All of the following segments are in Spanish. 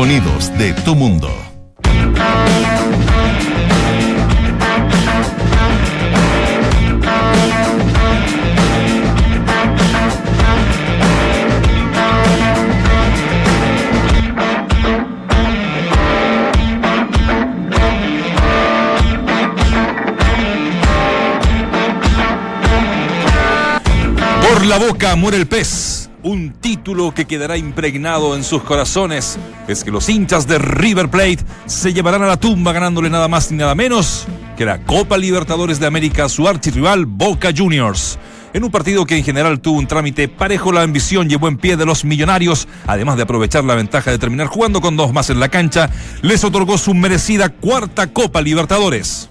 Sonidos de tu mundo. Por la boca muere el pez. Un título que quedará impregnado en sus corazones es que los hinchas de River Plate se llevarán a la tumba ganándole nada más ni nada menos que la Copa Libertadores de América a su archirrival Boca Juniors. En un partido que en general tuvo un trámite parejo, la ambición llevó en pie de los millonarios, además de aprovechar la ventaja de terminar jugando con dos más en la cancha, les otorgó su merecida cuarta Copa Libertadores.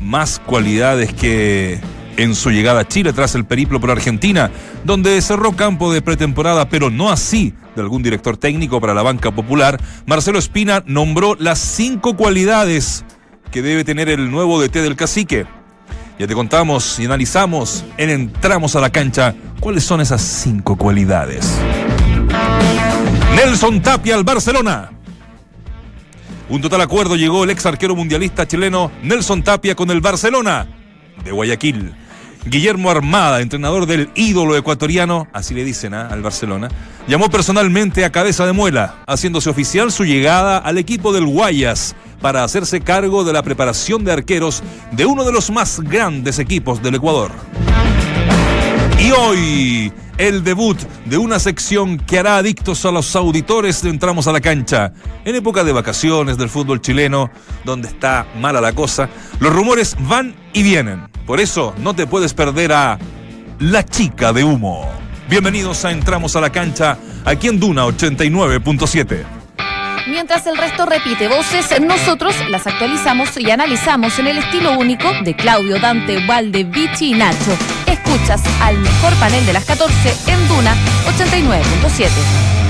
Más cualidades que en su llegada a Chile tras el periplo por Argentina, donde cerró campo de pretemporada, pero no así de algún director técnico para la banca popular, Marcelo Espina nombró las cinco cualidades que debe tener el nuevo DT del cacique. Ya te contamos y analizamos en Entramos a la cancha cuáles son esas cinco cualidades. Nelson Tapia al Barcelona. Un total acuerdo llegó el ex arquero mundialista chileno Nelson Tapia con el Barcelona de Guayaquil. Guillermo Armada, entrenador del ídolo ecuatoriano, así le dicen ¿ah? al Barcelona, llamó personalmente a Cabeza de Muela, haciéndose oficial su llegada al equipo del Guayas para hacerse cargo de la preparación de arqueros de uno de los más grandes equipos del Ecuador. Y hoy, el debut de una sección que hará adictos a los auditores de Entramos a la cancha. En época de vacaciones del fútbol chileno, donde está mala la cosa, los rumores van y vienen. Por eso no te puedes perder a La Chica de Humo. Bienvenidos a Entramos a la cancha, aquí en Duna 89.7. Mientras el resto repite voces, nosotros las actualizamos y analizamos en el estilo único de Claudio, Dante, Valde, Vichy y Nacho. Escuchas al mejor panel de las 14 en Duna 89.7.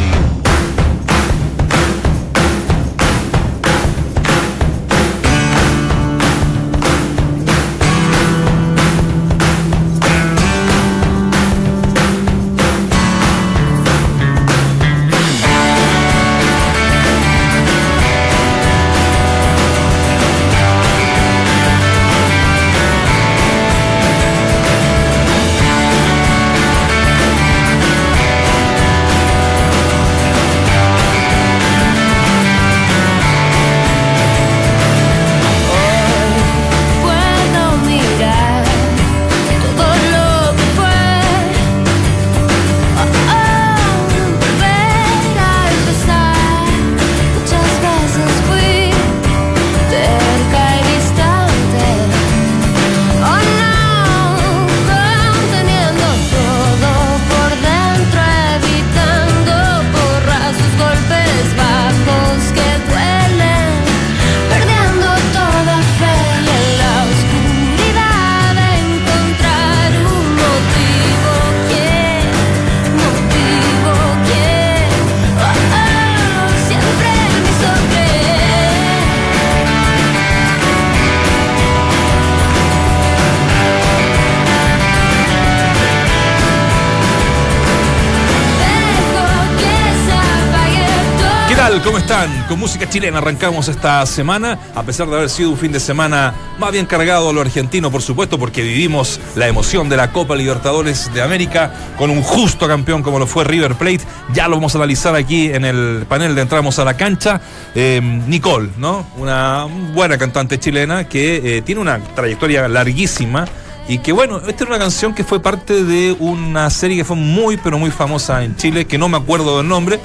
Con música chilena arrancamos esta semana, a pesar de haber sido un fin de semana más bien cargado a lo argentino, por supuesto, porque vivimos la emoción de la Copa Libertadores de América con un justo campeón como lo fue River Plate. Ya lo vamos a analizar aquí en el panel de Entramos a la Cancha. Eh, Nicole, ¿no? Una buena cantante chilena que eh, tiene una trayectoria larguísima. Y que bueno, esta es una canción que fue parte de una serie que fue muy, pero muy famosa en Chile, que no me acuerdo del nombre,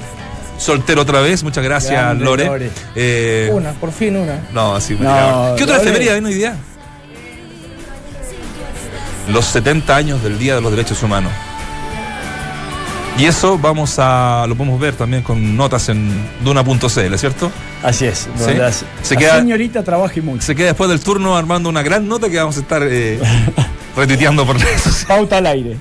Soltero otra vez, muchas gracias, Grande, Lore. Lore. Eh, Una, por fin una. no, así me No. ¿Qué otra efeméride ven hoy día? Los 70 años del Día de los Derechos Humanos. Y eso vamos a lo podemos ver también con notas en duna.cl, ¿cierto? Así es. Sí. Se la queda- señorita trabaje mucho. Se queda después del turno armando una gran nota que vamos a estar eh, retuiteando por redes sociales. Pauta al aire.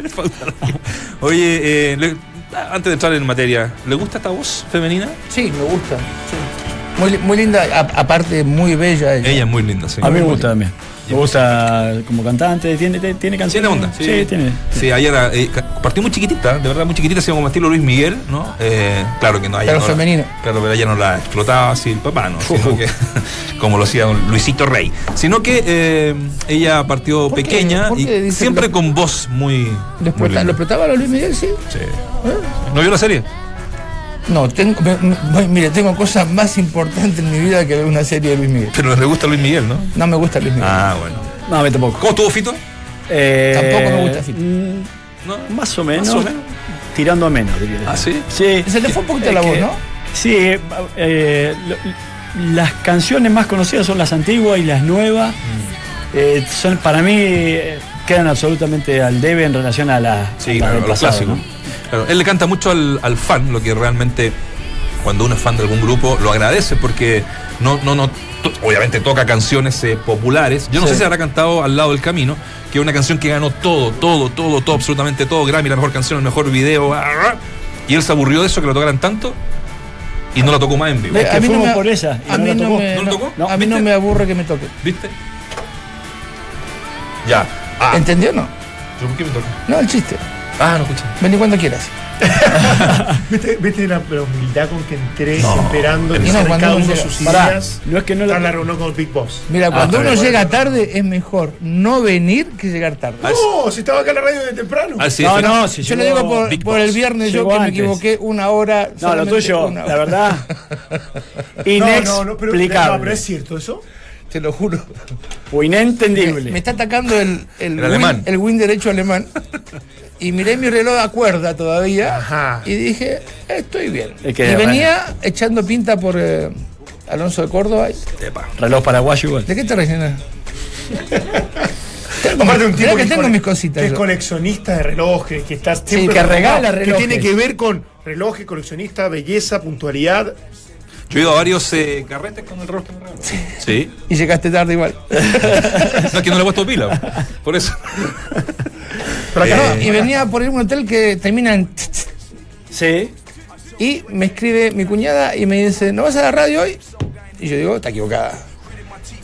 Oye, eh, le- antes de entrar en materia, ¿le gusta esta voz femenina? Sí, me gusta. sí. Muy, muy linda, a- aparte muy bella ella. Ella es muy linda, sí. A mí me gusta también. Me gusta como cantante, tiene, tiene, tiene canciones. Tiene onda, sí. Sí, tiene. Sí, ayer eh, partió muy chiquitita, de verdad muy chiquitita, así como estilo Luis Miguel, ¿no? Eh, claro que no Pero no la- femenino. claro, pero ella no la explotaba así el papá, ¿no? Sino que, como lo hacía don Luisito Rey. Sino que eh, ella partió ¿Por qué? pequeña ¿Por qué y siempre con voz muy. ¿Lo, muy explota- linda. ¿Lo explotaba a Luis Miguel, sí? Sí. ¿No vio la serie? No, tengo, me- me- mire, tengo cosas más importantes en mi vida que ver una serie de Luis Miguel. Pero le gusta Luis Miguel, ¿no? No me gusta Luis Miguel. Ah, bueno. No, a mí tampoco. ¿Cómo estuvo Fito? Eh, Tampoco me gusta Fito. mm, ¿No? Más o menos. Más o menos. Tirando a menos, diría. ¿Ah, sí? Sí. Se le fue un poquito Es la voz, que- ¿no? Sí, eh, eh, lo- las canciones más conocidas son las antiguas y las nuevas. Mm. Eh, son para mí eh, quedan absolutamente al debe en relación a la Sí, a la claro, del los pasado, clásicos. ¿no? Claro, él le canta mucho al, al fan, lo que realmente cuando uno es fan de algún grupo lo agradece porque no, no, no, to- obviamente toca canciones eh, populares. Yo no Sí. sé si habrá cantado Al lado del camino, que es una canción que ganó todo, todo, todo, todo, absolutamente todo, Grammy, la mejor canción, el mejor video, ah, ah, y él se aburrió de eso que lo tocaran tanto y no la tocó más en vivo. Es que a mí no me- por esa A no mí a mí no me aburre que me toque. ¿Viste? Ya. Ah, ¿Entendió o no? ¿yo por qué me toca? No, el chiste. Ah, no escuché. Vení cuando quieras. ¿Viste, viste la, la humildad con que entré No. esperando que no, cuando cada uno uno sus Pará, ideas? no es que no la reunión con el Big Boss. Mira, cuando está uno llega tarde es mejor no venir que llegar tarde. No, si estaba acá en la radio de temprano. Ah, sí, No, sí. no, si Yo le digo por, el viernes yo que me equivoqué una hora. No, lo tuyo, la verdad. no, no, no, pero, Inexplicable. no, pero es cierto eso. Te lo juro. o inentendible. Me, me está atacando el, el, El win, alemán. el win derecho alemán. Y miré mi reloj a cuerda todavía. Ajá. Y dije, estoy bien. Es que, y venía echando pinta por eh, Alonso de Córdoba. Epa. Reloj paraguayo igual. ¿De qué te rellenas? Aparte un tipo que tengo cole- mis cositas. Que es coleccionista de relojes, que está siempre que preocupado, regala Que relojes. tiene que ver con relojes, coleccionista, belleza, puntualidad. Yo he ido a varios eh, carretes con el reloj que me regalan. Sí. Y llegaste tarde igual. No, es que no le he puesto pila. Por eso. Pero acá Eh, y venía por ir a un hotel que termina en... Sí. Y me escribe mi cuñada y me dice, ¿no vas a la radio hoy? Y yo digo, está equivocada.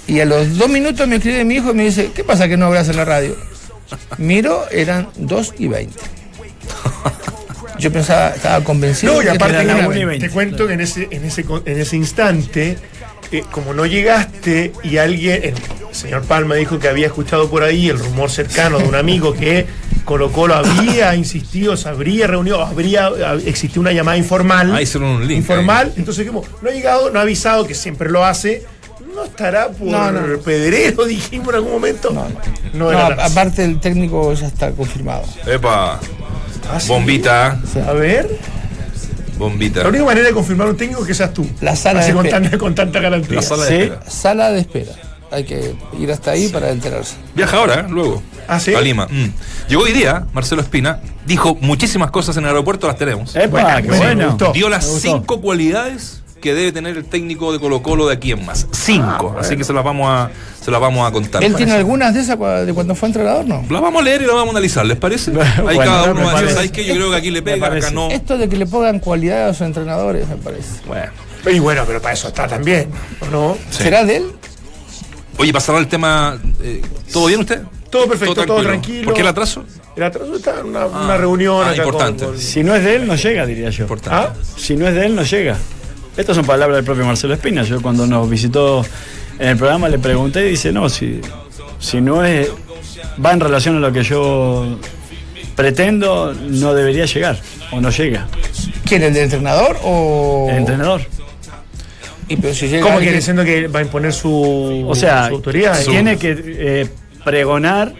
Y a los dos minutos me escribe mi hijo y me dice, ¿qué pasa que no hablas en la radio? Miro, eran 2 y 20. Yo pensaba, estaba convencido. No, y que aparte, era la una una y 20. veinte. te cuento que en ese, en ese, en ese instante, eh, como no llegaste y alguien, el señor Palma dijo que había escuchado por ahí el rumor cercano de un amigo que Colo Colo había insistido, se habría reunido, habría existido una llamada informal. Ah, hicieron un link. informal, entonces como no ha llegado, no ha avisado, que siempre lo hace, no estará por No, no. pedrero, dijimos en algún momento. No, no. No No, era nada. aparte el técnico ya está confirmado. Epa. Ah, sí. Bombita. A ver, Bombita. la única manera de confirmar un técnico es que seas tú. La sala Así de con, espera. tanta, con tanta garantía. La sala Sí. de espera. Sala de espera. Hay que ir hasta ahí para enterarse. Viaja ahora, ¿eh? luego. ¿Ah, sí? A Lima. Mm. Llegó hoy día, Marcelo Espina, dijo muchísimas cosas en el aeropuerto, las tenemos. Epa, Buena, qué bueno. gustó. Dio las Me gustó. cinco cualidades que debe tener el técnico de Colo Colo de aquí en más. Cinco. Así que se las vamos a, se las vamos a contar. ¿Él tiene algunas de esas de cuando fue entrenador? No. Las vamos a leer y las vamos a analizar, ¿les parece? Ahí Bueno, cada uno va a decir, parece. ¿sabes qué? Yo creo que aquí le pega, acá no. Esto de que le pongan cualidades a los entrenadores, me parece. Bueno. Y bueno, pero para eso está también, ¿o no? Sí. ¿Será de él? Oye, cerrar el tema, eh, ¿todo bien usted? Todo perfecto, todo tranquilo. ¿Por qué el atraso? El atraso está en una, una reunión ah, acá importante. con- Si no es de él, no llega, diría yo. Importante. ¿Ah? Si no es de él, no llega. Estas son palabras del propio Marcelo Espina. Yo cuando nos visitó en el programa le pregunté y dice, no, si, si no es, va en relación a lo que yo pretendo, no debería llegar o no llega. ¿Quién, el del entrenador o...? El entrenador. Y pero si llega ¿Cómo que alguien- diciendo que va a imponer su, O sea, su autoridad? su- tiene que eh, pregonar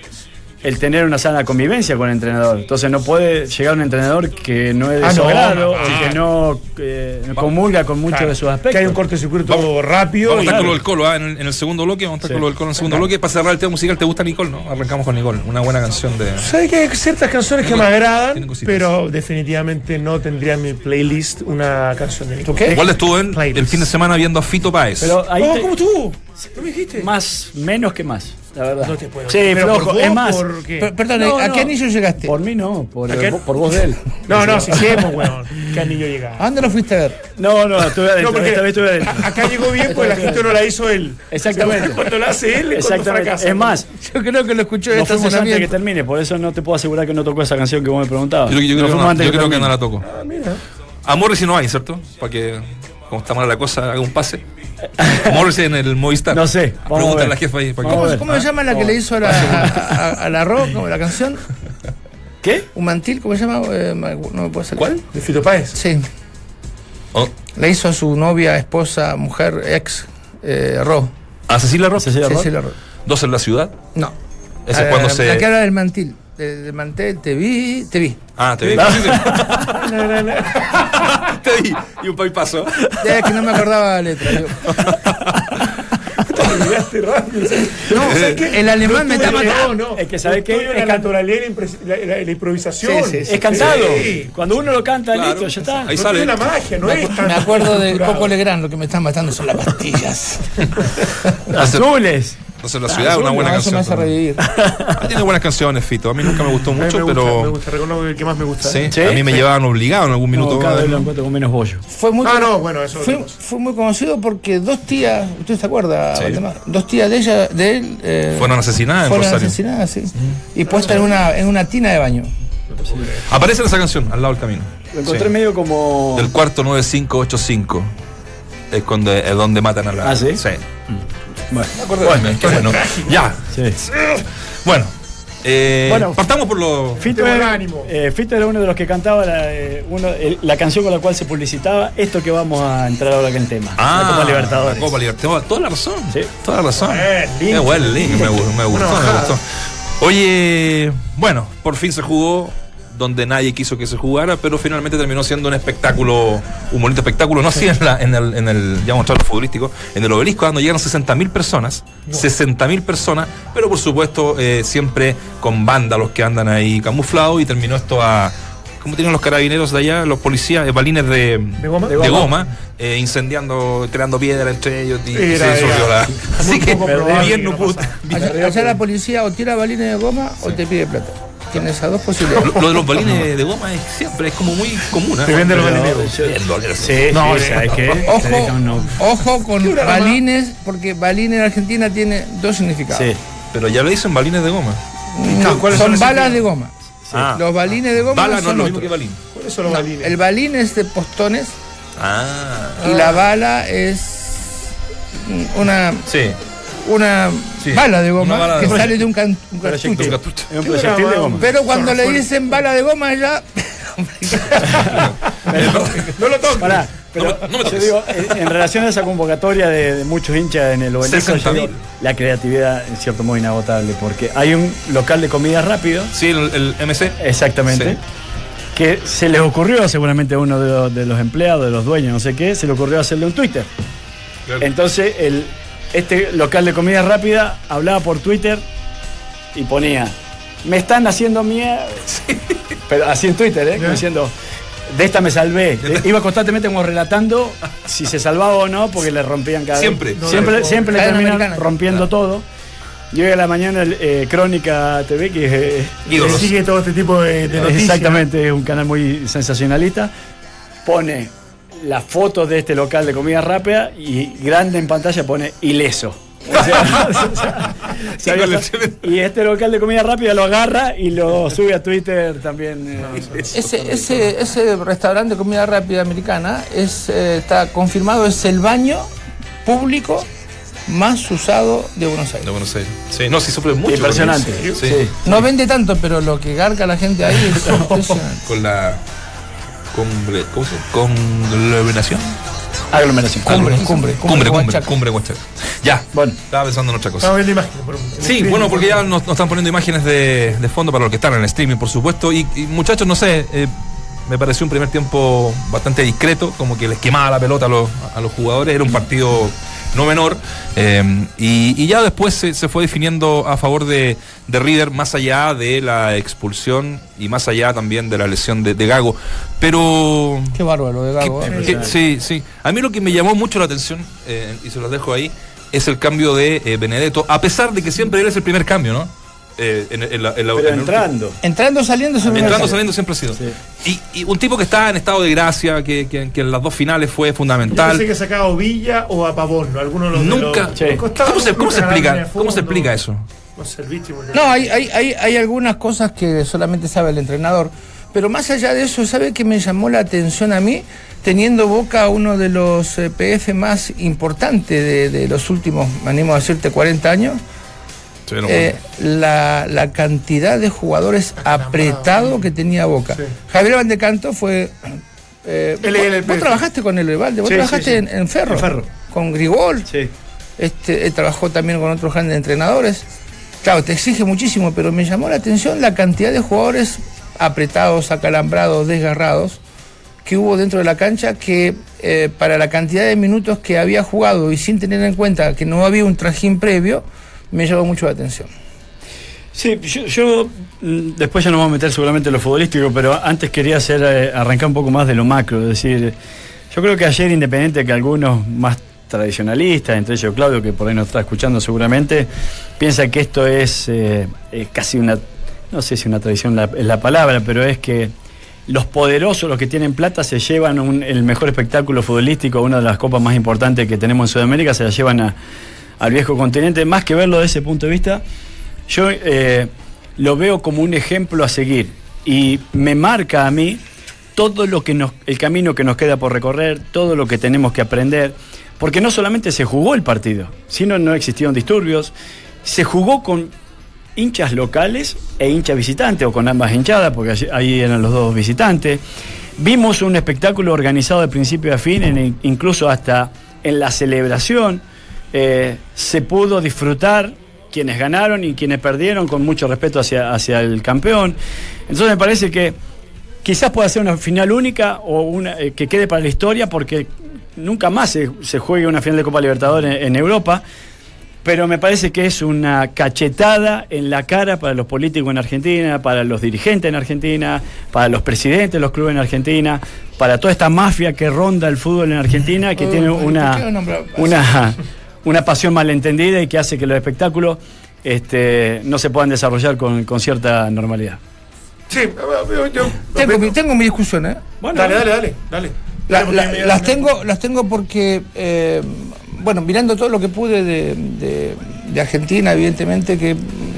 el tener una sana convivencia con el entrenador. Entonces no puede llegar un entrenador que no es de Ah, su agrado no, o no. que no eh, no comulga con muchos Claro, de sus aspectos. Que hay un cortocircuito Vamos- rápido. Vamos a estar con lo del Colo, ¿ah? en, el, en el segundo bloque, vamos a estar Sí. con lo del Colo en el segundo bloque. Para cerrar el tema musical, ¿te gusta Nicole? No, arrancamos con Nicole, una buena canción de... Sabes que hay ciertas canciones que me agradan, pero definitivamente no tendría en mi playlist una canción de Nicole. Igual estuvo en el fin de semana viendo a Fito Páez. Pero ahí Oh, te- ¿Cómo estuvo? ¿No me dijiste? más menos que más. La verdad. No te puedo Sí. ¿Pero por flojo. vos, Es más, por qué? Per- Perdón, No, ¿a no. qué anillo llegaste? por mí no, por, ¿A qué? por vos de él. No, no, si hacemos, weón. ¿Qué anillo llega? ¿A dónde lo fuiste a ver? No, no, estuve adentro. No, porque esta vez estuve adentro. acá llegó bien porque la gente no la hizo él. Exactamente. Cuando la hace él, es cuando Exactamente. fracasa. Es más, Yo creo que lo escuchó no fuimos antes de que termine, por eso no te puedo asegurar que no tocó esa canción que vos me preguntabas. Yo, yo creo, No que, fuimos no, antes yo creo que no la toco. Ah, mira. A Morrissey no hay, ¿cierto? Para que, como está mala la cosa, haga un pase. Morrissey en el Movistar. No sé, Pregúntale a la jefa ahí. ¿Cómo, se llama la que le hizo a la, a, a- la Ro, como la canción? ¿Qué? ¿Un mantil? ¿Cómo se llama? Eh, no me puede salir. ¿Cuál? De Fito Páez. Sí. Oh, La hizo a su novia, esposa, mujer, ex, eh, Ro. ¿A Cecilia Roth? Cecilia Ro. ¿Dos en la ciudad? No. Ese es Ah, cuando La se. que habla del mantil. De- mantel, te vi, te vi. Ah, te vi. te vi. Y un paso. Ya es que no me acordaba la letra. yo. No, el alemán me está No, matando. no. Es que, ¿sabe Lo qué? tuyo Es La can- naturaleza, la, la- la- la improvisación. Sí, sí, sí. Es cantado. Sí. Cuando uno lo canta, Claro. listo, ya está. Ahí No sale. tiene la magia, no Me, es tan me acuerdo de. Coco Legrand, lo que me están matando son las pastillas. Azules. Entonces la ciudad es una buena me canción. hace reír. Ah, tiene buenas canciones, Fito. A mí nunca me gustó mucho, me gusta, pero. Me gusta, reconozco que el que más me gusta. Sí, ¿Sí? a mí me llevaban obligado en algún minuto. No, cada vez lo ¿no? encuentro con menos bollo. Fue muy, Ah, no, bueno, eso es fue, fue muy conocido porque dos tías, ¿usted se acuerda, Sí. Dos tías de ella, de él, eh, Fueron asesinadas en fueron Rosario. asesinadas, sí. Y puesta en una, en una tina de baño. Aparece en esa canción, al lado del camino. Lo encontré Sí. medio como. Del cuarto 9585. Es cuando, es donde matan a la. ¿Ah, sí? Sí. Bueno, Bueno, qué bueno. Ya. sí. Bueno. eh, Bueno. partamos por los. Fito era, ánimo. eh, Fito era uno de los que cantaba la, eh, uno- el- la canción con la cual se publicitaba esto que vamos a entrar ahora que en tema. la Copa Libertadores. Ah, la Copa Libertadores. Toda la razón. Sí. Toda la razón. Eh, buen link. Me, me gustó, me gustó. Oye, bueno, por fin se jugó donde nadie quiso que se jugara, pero finalmente terminó siendo un espectáculo, un bonito espectáculo, no así en, la- en el, en el, ya mostrar lo futbolístico, en el obelisco, donde llegaron 60.000 personas, 60.000 personas, pero por supuesto eh, siempre con vándalos que andan ahí camuflados y terminó esto a, ¿cómo tienen los carabineros de allá? Los policías, eh, balines de, ¿De goma? de goma, eh, incendiando, tirando piedra entre ellos y Era- se disolvió la- Así que bien no. Allá, la policía o tira balines de goma o te pide plata. Tienes esas dos posibilidades. Lo, lo de los balines de goma es siempre, es como muy común. ¿eh? Te venden los balines. Bien, dólares. Sí, No, sí, eh, ¿sabes qué? Ojo, ojo con balines, porque balines en Argentina tiene dos significados. Sí. Pero ya le dicen balines de goma. No, ¿Cuáles son son balas de goma. Ah. Los balines de goma Bala no es son lo mismo otros. que balín. ¿Cuáles son los No, balines? el balín es de postones Ah. y la bala es una, Sí. Una Sí. bala de goma bala de que goma. sale de un, can- un Proyectil. cartucho. Un cartucho. Es un proyectil de goma. Pero cuando le dicen bala de goma ya... No lo toques. Pará, pero No me- no me yo toques. digo, en, en relación a esa convocatoria de, de muchos hinchas en el obelisco, yo 60.000. digo, la creatividad en cierto modo inagotable, porque hay un local de comida rápido, Sí, el, el MC. exactamente, Sí. que se les ocurrió seguramente a uno de los, de los empleados, de los dueños, no sé qué, se le ocurrió hacerle un Twitter. Claro. Entonces, el, este local de comida rápida hablaba por Twitter y ponía, me están haciendo mierda. Pero así en Twitter, ¿eh? Como diciendo, de esta me salvé. Iba constantemente como relatando si se salvaba o no, porque le rompían cada vez. Siempre. No, siempre, no, siempre le terminan americana. rompiendo todo. Y hoy a la mañana el, eh, Crónica TV, que eh. Sigue todo este tipo de, de noticias. Exactamente, es un canal muy sensacionalista. Pone las fotos de este local de comida rápida y grande en pantalla pone ileso. O sea, o y este local de comida rápida lo agarra y lo sube a Twitter también. eh, Ese, ese, ese restaurante de comida rápida americana es, eh, está confirmado, es el baño público más usado de Buenos De Aires. Buenos Aires. Sí, no, sí sufre mucho. Impresionante. Sí. Sí. No vende tanto, pero lo que garca la gente ahí es impresionante. Con la. Cumbre, ¿Cómo se llama? Conglomeración. Aglomeración. Cumbre, cumbre, cumbre, cumbre, Huachaca. cumbre, Huachaca. Ya, Bueno. estaba pensando en otra cosa. Estamos viendo imágenes. por Sí, bueno, porque ya nos, nos están poniendo imágenes de, de fondo para los que están en el streaming, por supuesto. Y, y, muchachos, no sé, eh, me pareció un primer tiempo bastante discreto, como que les quemaba la pelota a los, a los jugadores. Era un partido no menor. eh, y, y ya después se, se fue definiendo a favor de, de River, más allá de la expulsión y más allá también de la lesión de, de Gago. Pero Qué bárbaro de Gago. que- ¿eh? que- sí, sí. A mí lo que me llamó mucho la atención, eh, y se los dejo ahí, es el cambio de eh, Benedetto, a pesar de que siempre él es el primer cambio, ¿no? Eh, en, en la- en la- Pero en el entrando. Entrando, saliendo, se me Entrando, saliendo siempre ha sido. Sí. Y, y un tipo que está en estado de gracia, que, que- que en las dos finales fue Yo fundamental. pensé que sacaba o Villa o a Pavón, ¿no? Alguno de los Nunca. los ¿Cómo se, cómo se explica? ¿Cómo se explica eso? No hay, hay, hay, hay algunas cosas que solamente sabe el entrenador. Pero más allá de eso, ¿sabe que me llamó la atención a mí? Teniendo Boca uno de los eh, PF más importantes de, de los últimos, me animo a decirte, 40 años, eh, la, la cantidad de jugadores apretados que tenía Boca. Sí. Javier Van de Canto fue... eh, vos, trabajaste con el Valde, vos Sí, trabajaste sí. En, en Ferro, En Ferro. con Grigol, Sí. este, él trabajó también con otros grandes entrenadores. Claro, te exige muchísimo, pero me llamó la atención la cantidad de jugadores apretados, acalambrados, desgarrados que hubo dentro de la cancha que eh, para la cantidad de minutos que había jugado y sin tener en cuenta que no había un trajín previo, me llamó mucho la atención. Sí, yo, mm, después ya nos vamos a meter seguramente en lo futbolístico, pero antes quería hacer eh, arrancar un poco más de lo macro, es decir, yo creo que ayer independiente de que algunos más tradicionalistas, entre ellos Claudio, que por ahí nos está escuchando seguramente, piensa que esto es eh, casi una, no sé si una tradición es la palabra, pero es que los poderosos, los que tienen plata, se llevan un- el mejor espectáculo futbolístico, una de las copas más importantes que tenemos en Sudamérica, se la llevan a- al viejo continente, más que verlo desde ese punto de vista, yo eh, lo veo como un ejemplo a seguir y me marca a mí todo lo que nos, el camino que nos queda por recorrer, todo lo que tenemos que aprender, porque no solamente se jugó el partido, sino no existieron disturbios, se jugó con hinchas locales e hinchas visitantes, o con ambas hinchadas, porque ahí eran los dos visitantes. Vimos un espectáculo organizado de principio a fin, incluso hasta en la celebración. Eh, se pudo disfrutar quienes ganaron y quienes perdieron con mucho respeto hacia, hacia el campeón. Entonces me parece que quizás pueda ser una final única o una eh, que quede para la historia porque nunca más se, se juegue una final de Copa Libertadores en, en Europa. Pero me parece que es una cachetada en la cara para los políticos en Argentina, para los dirigentes en Argentina, para los presidentes de los clubes en Argentina, para toda esta mafia que ronda el fútbol en Argentina, que Oh, tiene ¿por qué una, una, una pasión malentendida y que hace que los espectáculos este, no se puedan desarrollar con, con cierta normalidad. Sí, yo, yo- Tengo, mi, tengo mi discusión, ¿eh? Bueno, dale, dale, dale, dale. La- la- las, tengo, las tengo porque, eh, bueno, mirando todo lo que pude de, de- de Argentina, evidentemente que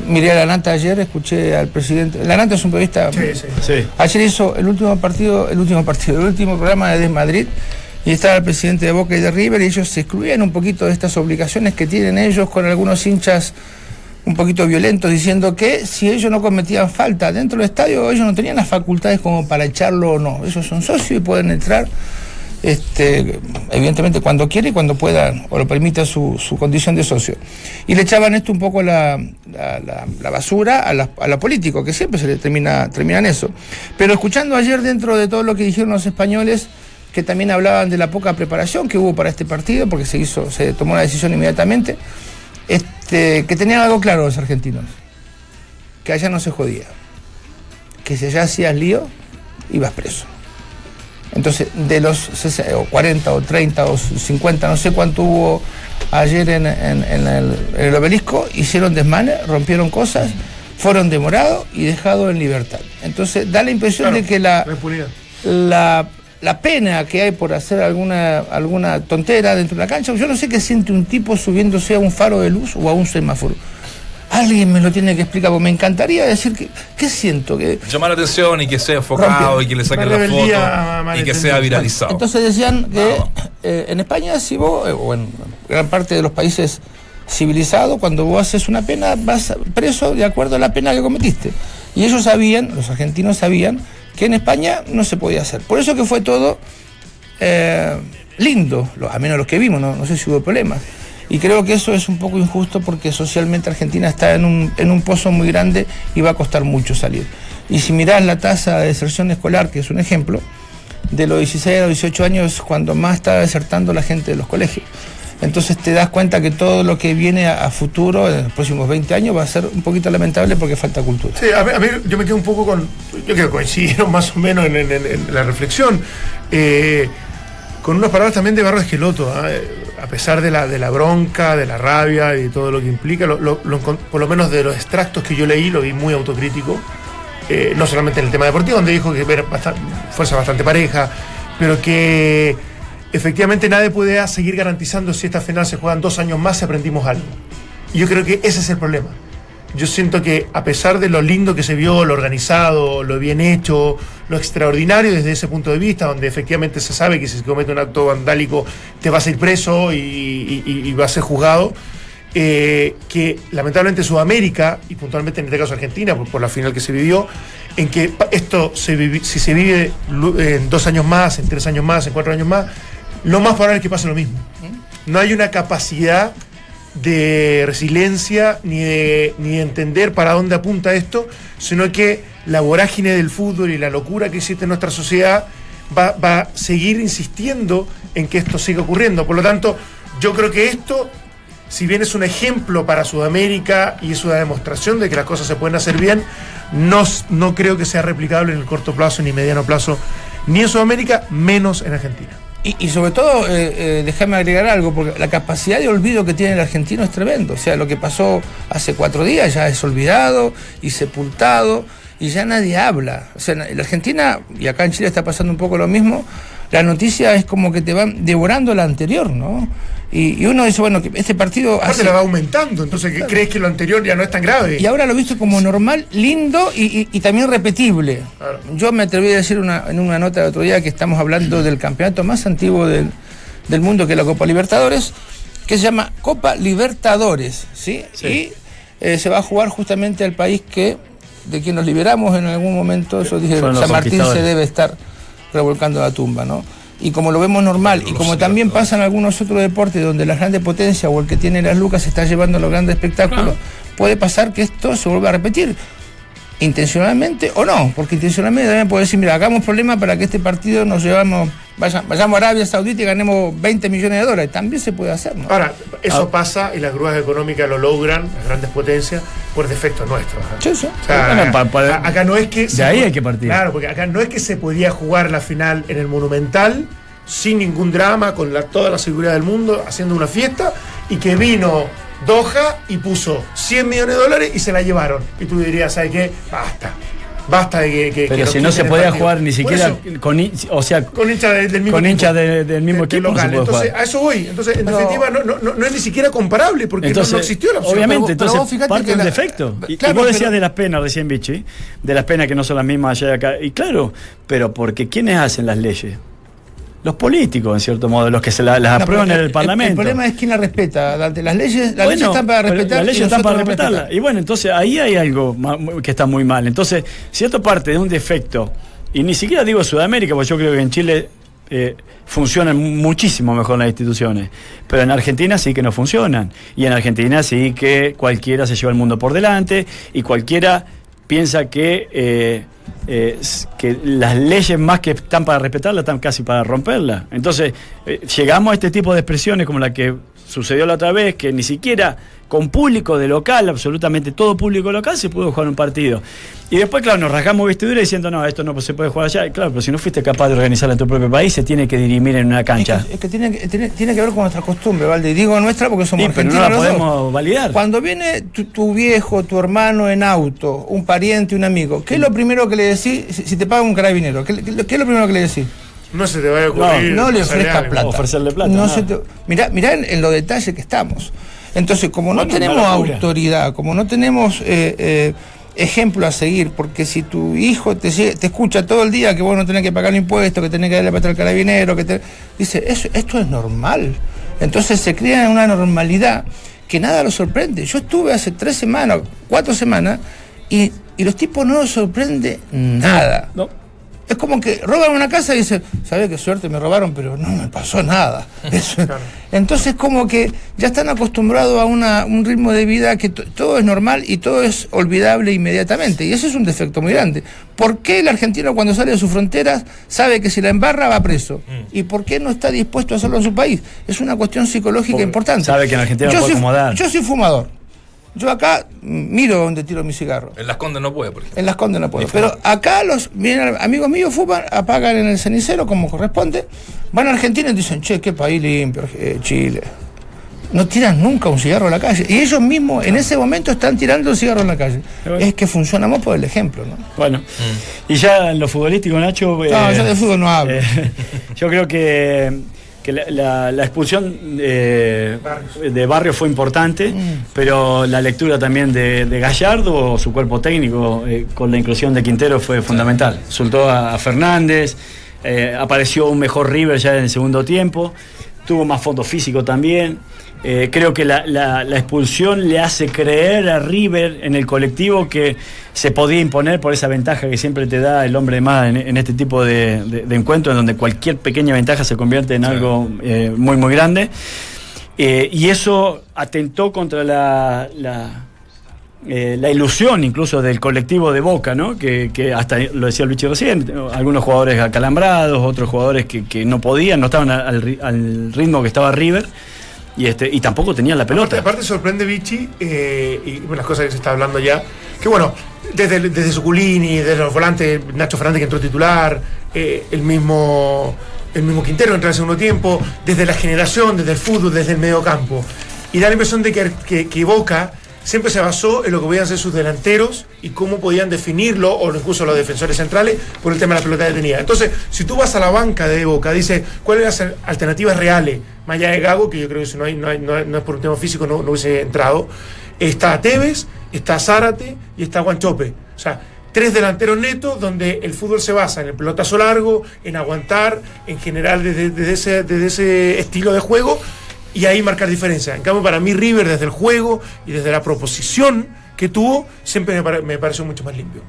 miré a la Nanta ayer, escuché al presidente. La Nanta es un periodista. Sí, sí. Sí. Ayer hizo el último partido, el último partido, el último programa de Desmadrid y estaba el presidente de Boca y de River y ellos se excluían un poquito de estas obligaciones que tienen ellos con algunos hinchas un poquito violentos diciendo que si ellos no cometían falta dentro del estadio ellos no tenían las facultades como para echarlo o no. Ellos son socios y pueden entrar este, evidentemente cuando quiere y cuando pueda o lo permita su, su condición de socio. Y le echaban esto un poco la, la, basura a la, a político, que siempre se le termina, terminan eso. Pero escuchando ayer dentro de todo lo que dijeron los españoles, que también hablaban de la poca preparación que hubo para este partido, porque se hizo, se tomó la decisión inmediatamente, este, que tenían algo claro los argentinos, que allá no se jodía, que si allá hacías lío, ibas preso. Entonces, de los 60 o 40 o 30 o 50, no sé cuánto hubo ayer en, en- en el, en el obelisco, hicieron desmanes, rompieron cosas, fueron demorados y dejados en libertad. Entonces, da la impresión Claro, de que la. La, pena que hay por hacer alguna, alguna tontera dentro de la cancha, yo no sé qué siente un tipo subiéndose a un faro de luz o a un semáforo. Alguien me lo tiene que explicar, porque me encantaría decir que, ¿qué siento? Que, Llamar la atención y que sea enfocado y que le saquen la foto y que sea viralizado. Entonces decían que eh, en España, si vos, eh, o en gran parte de los países civilizados, cuando vos haces una pena, vas preso de acuerdo a la pena que cometiste. Y ellos sabían, los argentinos sabían, que en España no se podía hacer. Por eso que fue todo eh, lindo, a menos los que vimos, no, no sé si hubo problemas. Y creo que eso es un poco injusto porque socialmente Argentina está en un, en un pozo muy grande y va a costar mucho salir. Y si mirás la tasa de deserción escolar, que es un ejemplo, de los 16 a los 18 años cuando más está desertando la gente de los colegios. Entonces te das cuenta que todo lo que viene a, futuro, en los próximos 20 años, va a ser un poquito lamentable porque falta cultura. Sí, a ver, a ver, yo me quedo un poco con. Yo creo que coincidieron más o menos en, la reflexión. Eh, con unas palabras también de Barro Esqueloto. ¿ah? Eh, a pesar de la, de la bronca, de la rabia y todo lo que implica, lo- lo- lo por lo menos de los extractos que yo leí, lo vi muy autocrítico. Eh, no solamente en el tema deportivo, donde dijo que era bastan- fuerza bastante pareja, pero que efectivamente nadie puede seguir garantizando si esta final se juegan dos años más si aprendimos algo. Y yo creo que ese es el problema. Yo siento que a pesar de lo lindo que se vio, lo organizado, lo bien hecho, lo extraordinario desde ese punto de vista, donde efectivamente se sabe que si se comete un acto vandálico te vas a ir preso y, y- vas a ser juzgado, eh, que lamentablemente Sudamérica, y puntualmente en este caso Argentina, por, la final que se vivió, en que esto, se vivi- si se vive en dos años más, en tres años más, en cuatro años más, lo más probable es que pase lo mismo. No hay una capacidad de resiliencia ni de, ni de entender para dónde apunta esto, sino que la vorágine del fútbol y la locura que existe en nuestra sociedad va, va a seguir insistiendo en que esto siga ocurriendo. Por lo tanto, yo creo que esto, si bien es un ejemplo para Sudamérica y es una demostración de que las cosas se pueden hacer bien, no, no creo que sea replicable en el corto plazo ni mediano plazo, ni en Sudamérica, menos en Argentina. Y, y sobre todo, eh, eh, déjame agregar algo, porque la capacidad de olvido que tiene el argentino es tremendo. O sea, lo que pasó hace cuatro días ya es olvidado y sepultado y ya nadie habla. O sea, en la Argentina, y acá en Chile está pasando un poco lo mismo, la noticia es como que te van devorando la anterior, ¿no? Y, y uno dice, bueno, que este partido... Aparte hace- la va aumentando, entonces ¿qué- crees que lo anterior ya no es tan grave. y ahora lo he visto como normal, lindo y, y- y también repetible. Claro. Yo me atreví a decir una- en una nota el otro día que estamos hablando del campeonato más antiguo del, del mundo, que es la Copa Libertadores, que se llama Copa Libertadores, ¿sí? Y eh, se va a jugar justamente al país que de quien nos liberamos en algún momento, eso dije, San Martín se debe estar revolcando la tumba, ¿no? Y como lo vemos normal, y como también pasa en algunos otros deportes donde la grande potencia o el que tiene las lucas está llevando los grandes espectáculos, puede pasar que esto se vuelva a repetir. Intencionalmente o no, porque intencionalmente también puede decir, mira, hagamos problema para que este partido nos llevamos, vaya- vayamos a Arabia Saudita y ganemos 20 millones de dólares. También se puede hacer, ¿no? Ahora, eso Ah. pasa y las grúas económicas lo logran, las grandes potencias, por defectos nuestros. ¿eh? Sí, sí. O sea, Bueno, pa- pa- a- acá no es que. se ahí hay que partir. Claro, porque acá no es que se podía jugar la final en el Monumental sin ningún drama, con la- toda la seguridad del mundo, haciendo una fiesta, y que vino Doha y puso 100 millones de dólares y se la llevaron. Y tú dirías, ¿sabes qué? Basta. Basta de que. que- Pero que si no se podía jugar ni siquiera eso, con, o sea, con hinchas de- del mismo con equipo. hinchas de- del mismo De- de equipo no se local. puede Entonces, jugar. a eso voy. Entonces, en Pero- definitiva, no, no, no, no es ni siquiera comparable porque no- Entonces, no, existió la opción. Obviamente, Pero- pero entonces vos fíjate parte que un la- defecto. Y, vos decías pero- de las penas recién, Vichy, de las penas que no son las mismas allá y acá. Y claro, pero porque ¿quiénes hacen las leyes? Los políticos, en cierto modo, los que se la- las No, aprueban en el, Parlamento. El problema es quién la respeta. Dante. Las leyes, las Bueno, leyes están para respetar. Las leyes están para nosotros respetarlas. respetar. Y bueno, entonces ahí hay algo que está muy mal. Entonces, si esto parte de un defecto, y ni siquiera digo Sudamérica, porque yo creo que en Chile eh, funcionan muchísimo mejor las instituciones, pero en Argentina sí que no funcionan. Y en Argentina sí que cualquiera se lleva el mundo por delante y cualquiera piensa que, eh, eh, que las leyes más que están para respetarlas están casi para romperlas. Entonces, eh, llegamos a este tipo de expresiones como la que sucedió la otra vez, que ni siquiera con público de local, absolutamente todo público local, se pudo jugar un partido. Y después, claro, nos rasgamos vestidura diciendo, no, esto no se puede jugar allá. Y claro, pero si no fuiste capaz de organizarlo en tu propio país, se tiene que dirimir en una Es cancha. que, es que tiene, que- tiene, tiene que ver con nuestra costumbre, Valde. Y digo nuestra porque somos Sí, pero no argentinos. la dos. podemos validar. Cuando viene tu, tu viejo, tu hermano en auto, un pariente, un amigo, ¿qué es lo primero que le decís si, si te paga un carabinero? ¿Qué, qué- qué es lo primero que le decís? No se te vaya a ocurrir. No le pasarle ofrezca algo. plata. Ofrecerle plata, No se te- mirá, mirá en, en los detalles que estamos. Entonces, como no Bueno, tenemos autoridad, como no tenemos eh, eh, ejemplo a seguir, porque si tu hijo te, te escucha todo el día que vos no tenés que pagar impuestos, que tenés que darle plata al carabinero, que te, dice, eso, esto es normal. Entonces se crea una normalidad que nada lo sorprende. Yo estuve hace tres semanas, cuatro semanas, y, y los tipos no los sorprende nada. No. Es como que roban una casa y dicen, ¿sabes qué suerte me robaron? Pero no me pasó nada. Eso- Entonces como que ya están acostumbrados a una- un ritmo de vida que to- todo es normal y todo es olvidable inmediatamente. Y ese es un defecto muy grande. ¿Por qué el argentino cuando sale de sus fronteras sabe que si la embarra va preso? ¿Y por qué no está dispuesto a hacerlo en su país? Es una cuestión psicológica Porque importante. sabe que en Argentina yo no puede soy, acomodar. Yo soy fumador. Yo acá mm, miro donde tiro mi cigarro. En las condes no puede, por ejemplo. En las condes no puedo. Pero acá los vienen amigos míos fuman, apagan en el cenicero como corresponde, van a Argentina y dicen, che, qué país limpio, eh, Chile. No tiran nunca un cigarro a la calle. Y ellos mismos en ese momento están tirando un cigarro en la calle. Es que funcionamos por el ejemplo, ¿no? Bueno, y ya en lo futbolístico, Nacho. eh, No, yo de fútbol no hablo. eh, yo creo que, que la, la- la expulsión eh, de Barrio fue importante, pero la lectura también de, de Gallardo, su cuerpo técnico, eh, con la inclusión de Quintero fue fundamental. Soltó a, a Fernández, eh, apareció un mejor River ya en el segundo tiempo, tuvo más fondo físico también. Eh, creo que la, la- la expulsión le hace creer a River en el colectivo que se podía imponer por esa ventaja que siempre te da el hombre de más en, en este tipo de, de- de encuentros, en donde cualquier pequeña ventaja se convierte en algo eh, muy, muy grande. Eh, y eso atentó contra la, la, eh, la ilusión incluso del colectivo de Boca, ¿no? Que, que hasta lo decía Luigi recién, algunos jugadores acalambrados, otros jugadores que, que no podían, no estaban al ritmo que estaba River. Y, este, y tampoco tenían la pelota. Aparte, aparte sorprende Vichy eh, y bueno, las cosas que se está hablando ya. Que bueno, desde, desde Suculini, desde los volantes, Nacho Fernández que entró titular, eh, el mismo el mismo Quintero entró en segundo tiempo, desde la generación, desde el fútbol, desde el medio campo. Y da la impresión de que, que, que Boca siempre se basó en lo que podían ser sus delanteros y cómo podían definirlo, o incluso los defensores centrales, por el tema de la pelota que tenía. Entonces, si tú vas a la banca de Boca, dice cuáles son las alternativas reales, más allá de Gago, que yo creo que si no, hay, no, hay- no, no es por un tema físico, no, no hubiese entrado, está Tevez, está Zárate y está Guanchope. O sea, tres delanteros netos donde el fútbol se basa en el pelotazo largo, en aguantar, en general desde, desde ese, desde ese estilo de juego y ahí marcar diferencia. En cambio, para mí River desde el juego y desde la proposición que tuvo, siempre me, pare- me pareció mucho más limpio.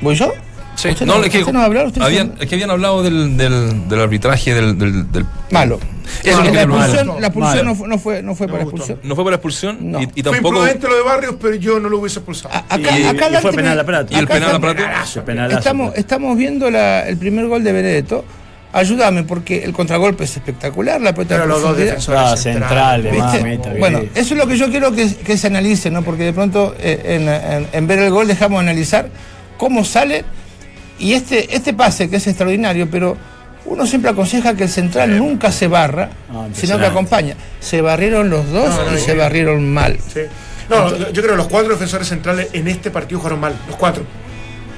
¿Voy yo? Sí, ¿Usted no, no- es que, no va a hablar? ¿Usted habían, es que habían hablado del, del, del arbitraje del, del, del- Malo. Eso es lo que la expulsión, la expulsión no fue, no fue, no fue No para expulsión. No fue por expulsión No. y, y Fue tampoco. imprudente lo de Barrios, pero yo no lo hubiese expulsado. A- Acá, Y- acá y fue penal a Prato. ¿Y el penal a estamos- Prato? Estamos, estamos viendo la- el primer gol de Benedetto. Ayúdame, porque el contragolpe es espectacular, la pelota Pero de los dos defensores Ah, centrales. centrales, ¿Viste? mamita, bueno, eso es lo que yo quiero que, que se analice, ¿no? Porque de pronto eh, en, en- en ver el gol dejamos de analizar cómo sale y este, este pase que es extraordinario, pero uno siempre aconseja que el central nunca se barra, Ah, sino que acompaña. Se barrieron los dos No, no, y no, se barrieron mal. Sí. No, yo yo creo que los cuatro defensores centrales en este partido jugaron mal. Los cuatro.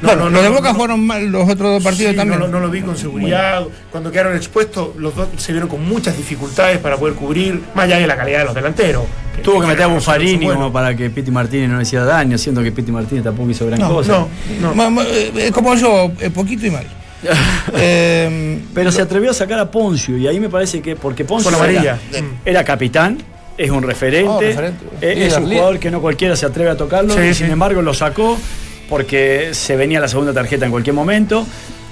No, bueno, no, los de Boca no. jugaron mal los otros dos partidos Sí, también. No, lo- no lo vi con seguridad. Cuando quedaron expuestos, los dos se vieron con muchas dificultades para poder cubrir, más allá de la calidad de los delanteros. Tuvo que meter a Buffarini buenos. como para que Piti Martínez no le hiciera daño, siendo que Piti Martínez tampoco hizo gran No, cosa. No, no. Ma- ma- eh, como yo, eh, poquito y mal. Eh, Pero se atrevió a sacar a Poncio y ahí me parece que porque Poncio era, era capitán, es un referente, Oh, referente. eh, es, un jugador que no cualquiera se atreve a tocarlo Sí, y sí. sin embargo lo sacó porque se venía la segunda tarjeta en cualquier momento.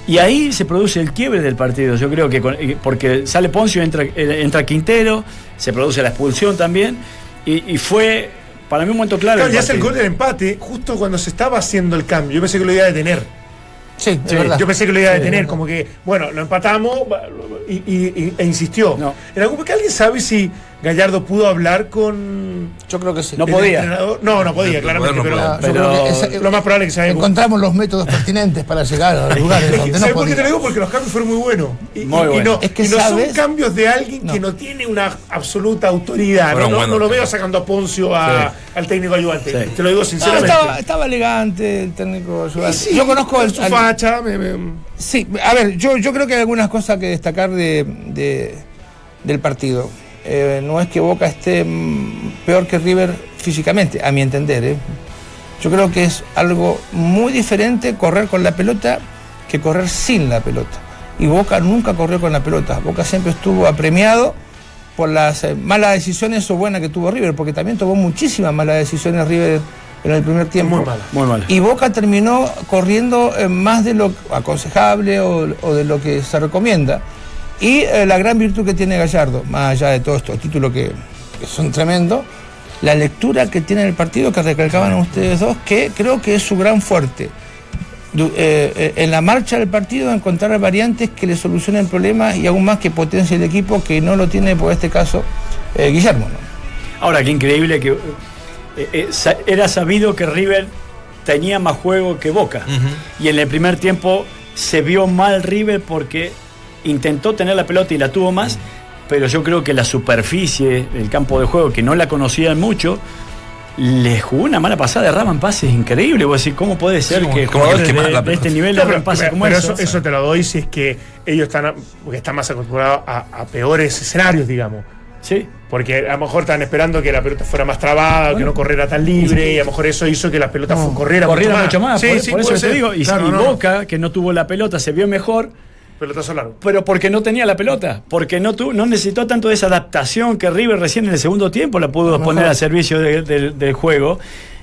Y ahí se produce el quiebre del partido. Yo creo que con- eh, porque sale Poncio, entra, eh, entra Quintero, se produce la expulsión también. Y, y fue para mí un momento. Claro, del ya hace el gol del empate justo cuando se estaba haciendo el cambio. Yo pensé que lo iba a detener. sí, es Sí, verdad. Yo pensé que lo iba a detener, como que, bueno, lo empatamos y, y- y- e insistió. No. En algún momento, ¿alguien sabe si Gallardo pudo hablar con Yo creo que sí. No podía. entrenador? No, no podía, No, claramente. no pero, podía. Ah, yo Pero- creo que esa- lo más probable es que se haya encontramos los métodos pertinentes para llegar a los lugares donde no ¿Sabes por qué te lo digo? Porque los cambios fueron muy buenos. Y, y- Muy y buenos. no, Es que y no sabes- son cambios de alguien que No. tiene una absoluta autoridad. No, Fueron no- lo veo sacando a Poncio a- Sí. al técnico ayudante. Sí. Te lo digo No, sinceramente. estaba, estaba elegante el técnico ayudante. Sí, yo conozco el, su al- facha. me- me- Sí, a ver, yo, yo creo que hay algunas cosas que destacar de, de- del partido. Eh, no es que Boca esté mm, peor que River físicamente, a mi entender. ¿eh? Yo creo que es algo muy diferente correr con la pelota que correr sin la pelota. Y Boca nunca corrió con la pelota. Boca siempre estuvo apremiado por las eh, malas decisiones o buenas que tuvo River, porque también tomó muchísimas malas decisiones River en el primer tiempo. Muy mala. Muy mal. Y Boca terminó corriendo más de lo aconsejable o, o de lo que se recomienda. Y eh, la gran virtud que tiene Gallardo, más allá de todos estos títulos que, que son tremendos, la lectura que tiene el partido que recalcaban ustedes dos, que creo que es su gran fuerte. Du- eh, eh, en la marcha del partido encontrar variantes que le solucionen problemas y aún más que potencie el equipo que no lo tiene por este caso eh, Guillermo. ¿no? Ahora, qué increíble que eh, eh, sa- era sabido que River tenía más juego que Boca. Y en el primer tiempo se vio mal River porque intentó tener la pelota y la tuvo más, pero yo creo que la superficie del campo de juego, que no la conocían mucho, le jugó una mala pasada, erraban pases increíbles. Vos decís, ¿cómo puede ser Sí, que jugadores que de, la de este nivel No, erran pases pero- como pero eso, eso te lo doy si es que ellos están, porque están más acostumbrados a, a peores escenarios, digamos. Sí. Porque a lo mejor estaban esperando que la pelota fuera más trabada, que no corriera tan libre, y a lo mejor eso hizo que la pelota fu- corriera, Corriera mucho más, Sí, por, sí, por eso te digo. Y, Claro, y no, no. Boca, que no tuvo la pelota, se vio mejor, Pelotazo largo. pero porque no tenía la pelota, porque no, tu- no necesitó tanto de esa adaptación que River recién en el segundo tiempo la pudo poner al servicio de- de- del juego.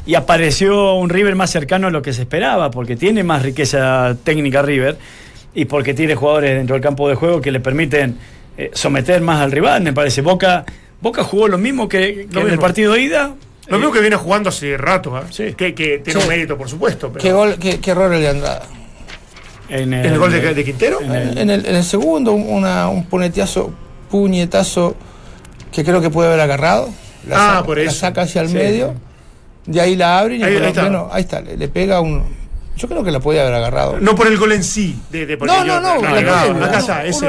Y apareció un River más cercano a lo que se esperaba, porque tiene más riqueza técnica River y porque tiene jugadores dentro del campo de juego que le permiten eh, someter más al rival, me parece. Boca, Boca jugó lo mismo que, que Lo en el partido de ida. Lo Eh, mismo que viene jugando hace rato, ¿ah? Sí. que, que tiene Sí. un mérito, por supuesto. Pero ¿Qué, gol, qué, qué error el de Andrada. En ¿En el gol de, de Quintero? en el- En el, en el segundo, un- una, un puñetazo, puñetazo que creo que puede haber agarrado. La Ah, saca, por La eso. saca hacia el Sí. medio. De ahí la abre y Ahí- por ahí lo está. menos- ahí está. Le, le pega un. Yo creo que la podía haber agarrado. No por el gol en sí. De, de- No, no, no, ¿no? está. Es Uno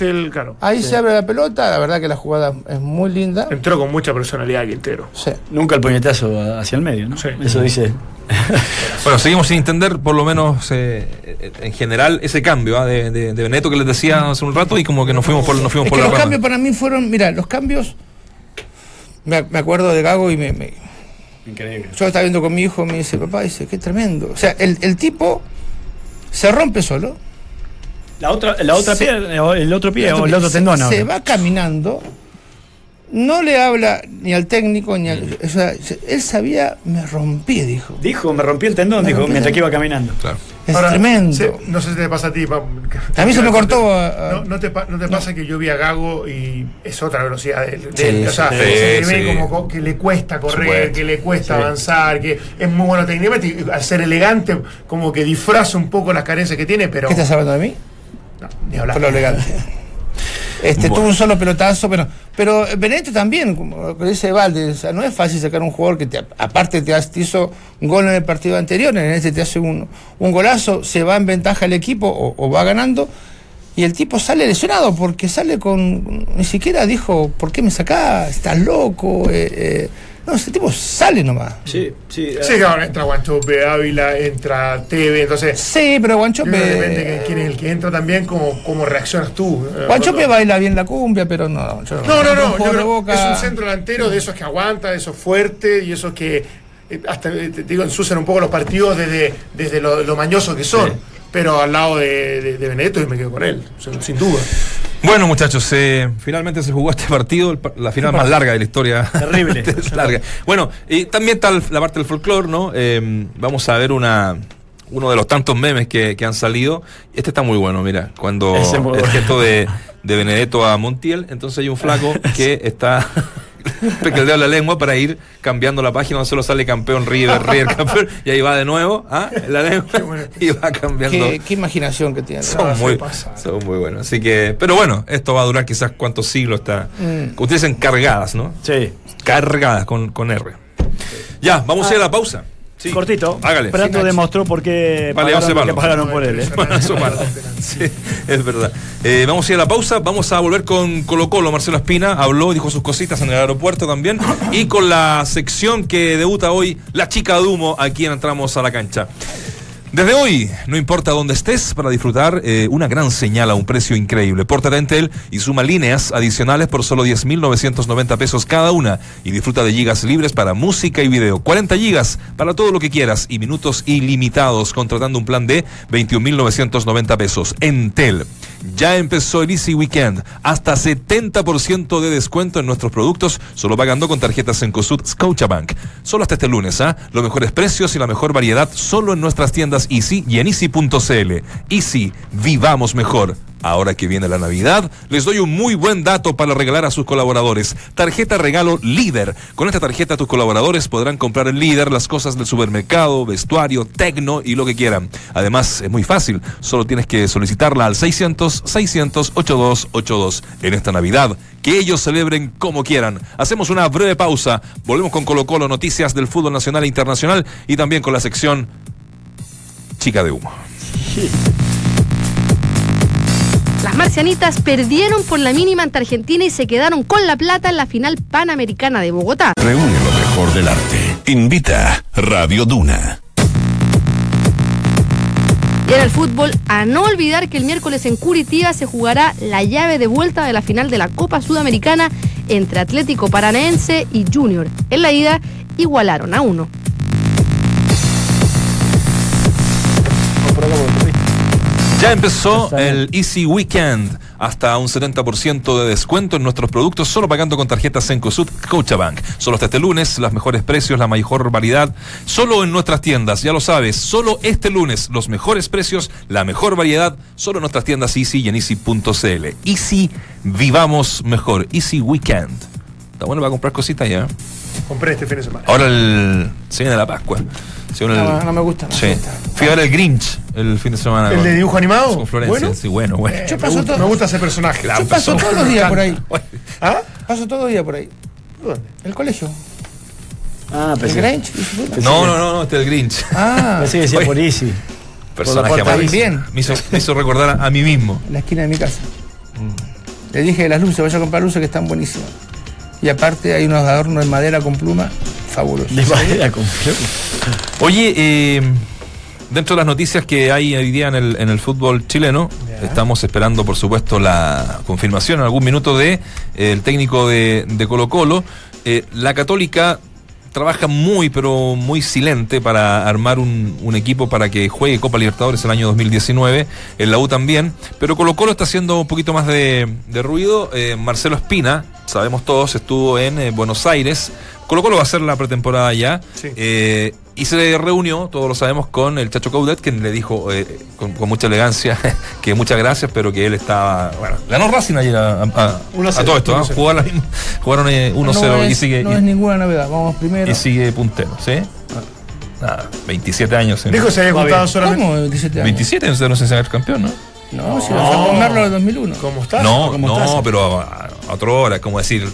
el, claro. Ahí se abre la pelota. La verdad que la jugada es muy linda. Entró con mucha personalidad Quintero. Sí. Nunca el puñetazo hacia el medio, ¿no? Sí. Eso dice. Bueno, seguimos sin entender, por lo menos eh, eh, en general, ese cambio ¿ah? de, de, de Beneto que les decía hace un rato y como que nos fuimos por, nos fuimos Es por que la los rama. cambios para mí fueron. Mira, los cambios. Me, me acuerdo de Gago y me, me- Increíble. yo estaba viendo con mi hijo, me dice, papá, dice, qué tremendo. O sea, el, el tipo se rompe solo. La otra, la otra Se- pie, o el otro pie, o el otro se, tendón. se ahora. va caminando, no le habla ni al técnico, ni al. O sea, se- él sabía, me rompí, dijo. Dijo, me rompí el tendón, Me dijo, mientras que iba caminando. Claro. Es Ahora, tremendo. se- no sé si te pasa a ti. pa- A mí se me cortó, ah, No, no te, no te pasa que yo vi a Gago y es otra velocidad de él. de Sí, él. o sea, sí, se sí. ve como co- que le cuesta correr, supuesto. que le cuesta Sí. avanzar, que es muy bueno técnicamente. Y al ser elegante, como que disfraza un poco las carencias que tiene, pero. ¿Qué estás hablando de mí? No, ni hablar. Por lo elegante. Este, Bueno. tuvo un solo pelotazo, pero, pero Benedetto también, como dice Valde, o sea, no es fácil sacar un jugador que te- aparte te, hizo un gol en el partido anterior, en este te hace un, un golazo, se va en ventaja el equipo o, o va ganando, y el tipo sale lesionado porque sale con. Ni siquiera dijo, ¿por qué me sacás? ¿Estás loco? Eh, eh, no, ese tipo sale nomás. Sí, sí. Sí, claro, entra Guanchope, Ávila, entra Teve, entonces. Sí, pero Guanchope. Depende de quién es el que entra también, cómo, cómo reaccionas tú. Eh, Guanchope no- baila bien la cumbia, pero no. yo No, no, no. un yo Boca- Es un centro delantero de esos que aguanta, de esos fuertes y esos que eh, hasta eh, te digo, ensucian un poco los partidos desde, desde lo, lo mañosos que son. Pero al lado de, de, de Benedetto yo me quedo con él, sin duda. Bueno, muchachos, eh, finalmente se jugó este partido, la final más larga de la historia. Terrible. Larga. Bueno, y también está la parte del folclore, ¿no? Eh, vamos a ver una uno de los tantos memes que, que han salido. Este está muy bueno, mira, cuando el gesto de, de Benedetto a Montiel, entonces hay un flaco que está pequeño la lengua para ir cambiando la página donde solo sale campeón River, River campeón, y ahí va de nuevo, ¿ah? La lengua y va cambiando. Qué, qué imaginación que tiene. Son No, muy, son muy buenos. Así que, pero bueno, esto va a durar quizás cuántos siglos está. Mm. Ustedes dicen cargadas, ¿no? Sí. Cargadas con, con R. Ya, vamos a ir a la pausa. Sí. Cortito. Hágale. Prato Sí, demostró por qué Vale, pagaron lo que pagaron por él. ¿eh? Bueno, Sí, es verdad. Eh, vamos a ir a la pausa. Vamos a volver con Colo Colo. Marcelo Espina habló, dijo sus cositas en el aeropuerto también. Y con la sección que debuta hoy, La Chica de Humo, aquí entramos a la cancha. Desde hoy, no importa dónde estés, para disfrutar eh, una gran señal a un precio increíble. Pórtate a Entel y suma líneas adicionales por solo 10.990 pesos cada una. Y disfruta de gigas libres para música y video. 40 gigas para todo lo que quieras y minutos ilimitados contratando un plan de 21.990 pesos. Entel. Ya empezó el Easy Weekend. Hasta 70% de descuento en nuestros productos, solo pagando con tarjetas en COSUD Scotiabank. Solo hasta este lunes, ¿ah? Los mejores precios y la mejor variedad solo en nuestras tiendas Easy y en Easy.cl. Easy, vivamos mejor. Ahora que viene la Navidad, les doy un muy buen dato para regalar a sus colaboradores. Tarjeta regalo líder. Con esta tarjeta tus colaboradores podrán comprar el líder las cosas del supermercado, vestuario, tecno y lo que quieran. Además, es muy fácil. Solo tienes que solicitarla al 600 600 8282 en esta Navidad. Que ellos celebren como quieran. Hacemos una breve pausa. Volvemos con Colo Colo, noticias del fútbol nacional e internacional y también con la sección Chica de Humo. Las marcianitas perdieron por la mínima ante Argentina y se quedaron con la plata en la final panamericana de Bogotá. Reúne lo mejor del arte. Invita Radio Duna. Y en el fútbol, a no olvidar que el miércoles en Curitiba se jugará la llave de vuelta de la final de la Copa Sudamericana entre Atlético Paranaense y Junior. En la ida igualaron a uno. Ya empezó el Easy Weekend. Hasta un 70% de descuento en nuestros productos solo pagando con tarjetas Cencosud Scotiabank. Solo hasta este lunes, los mejores precios, la mejor variedad, solo en nuestras tiendas, ya lo sabes, solo este lunes, los mejores precios, la mejor variedad, solo en nuestras tiendas Easy y en Easy.cl. Easy, vivamos mejor. Easy Weekend. Está bueno para comprar cositas ya. Compré este fin de semana. Ahora el, se viene la Pascua. Se viene No, el- no me gusta. no me Sí. gusta. Fui a ver el Grinch el fin de semana. ¿El con- de dibujo animado? Con Florencia, Bueno. sí, bueno, bueno. Eh, Yo me, paso gusta, todo- me gusta ese personaje. Yo paso todos los días por ahí. ¿Ah? Paso todos los días por ahí. ¿Dónde? El colegio. Ah, El puta. No, no, no, no, este es el Grinch. Ah, pensé que decía por Easy. Personaje bien. Me hizo, me hizo recordar a, a mí mismo. la esquina de mi casa. Le dije de las luces, vaya a comprar luces que están buenísimas. Y aparte hay unos adornos de madera con pluma fabulosos. De manera con- Oye, eh, dentro de las noticias que hay hoy día en el, en el fútbol chileno, estamos esperando, por supuesto, la confirmación en algún minuto de eh, el técnico de, de Colo Colo. Eh, la Católica trabaja muy, pero muy silente para armar un, un equipo para que juegue Copa Libertadores el año 2019. En la U también. Pero Colo Colo está haciendo un poquito más de, de ruido. Eh, Marcelo Espina, sabemos todos, estuvo en eh, Buenos Aires. Colo Colo va a hacer la pretemporada ya. Sí. Eh, y se reunió, todos lo sabemos, con el Chacho Caudet, quien le dijo eh, con, con mucha elegancia que muchas gracias, pero que él estaba. Bueno, ganó Racing ayer a, a- a- 1-0, a todo esto. 1-0. Jugaron, la misma- jugaron eh, 1-0 no y sigue. no y- es ninguna novedad. Vamos primero. y sigue puntero, ¿sí? Nada, 27 años. Dijo que se había juntado solamente. ¿Cómo? 17 años. 27 años de no ser campeón, ¿no? No, si lo sacó Merlo de 2001. ¿Cómo estás? No, ¿Cómo no, estás? pero a, a otra hora, es como decir,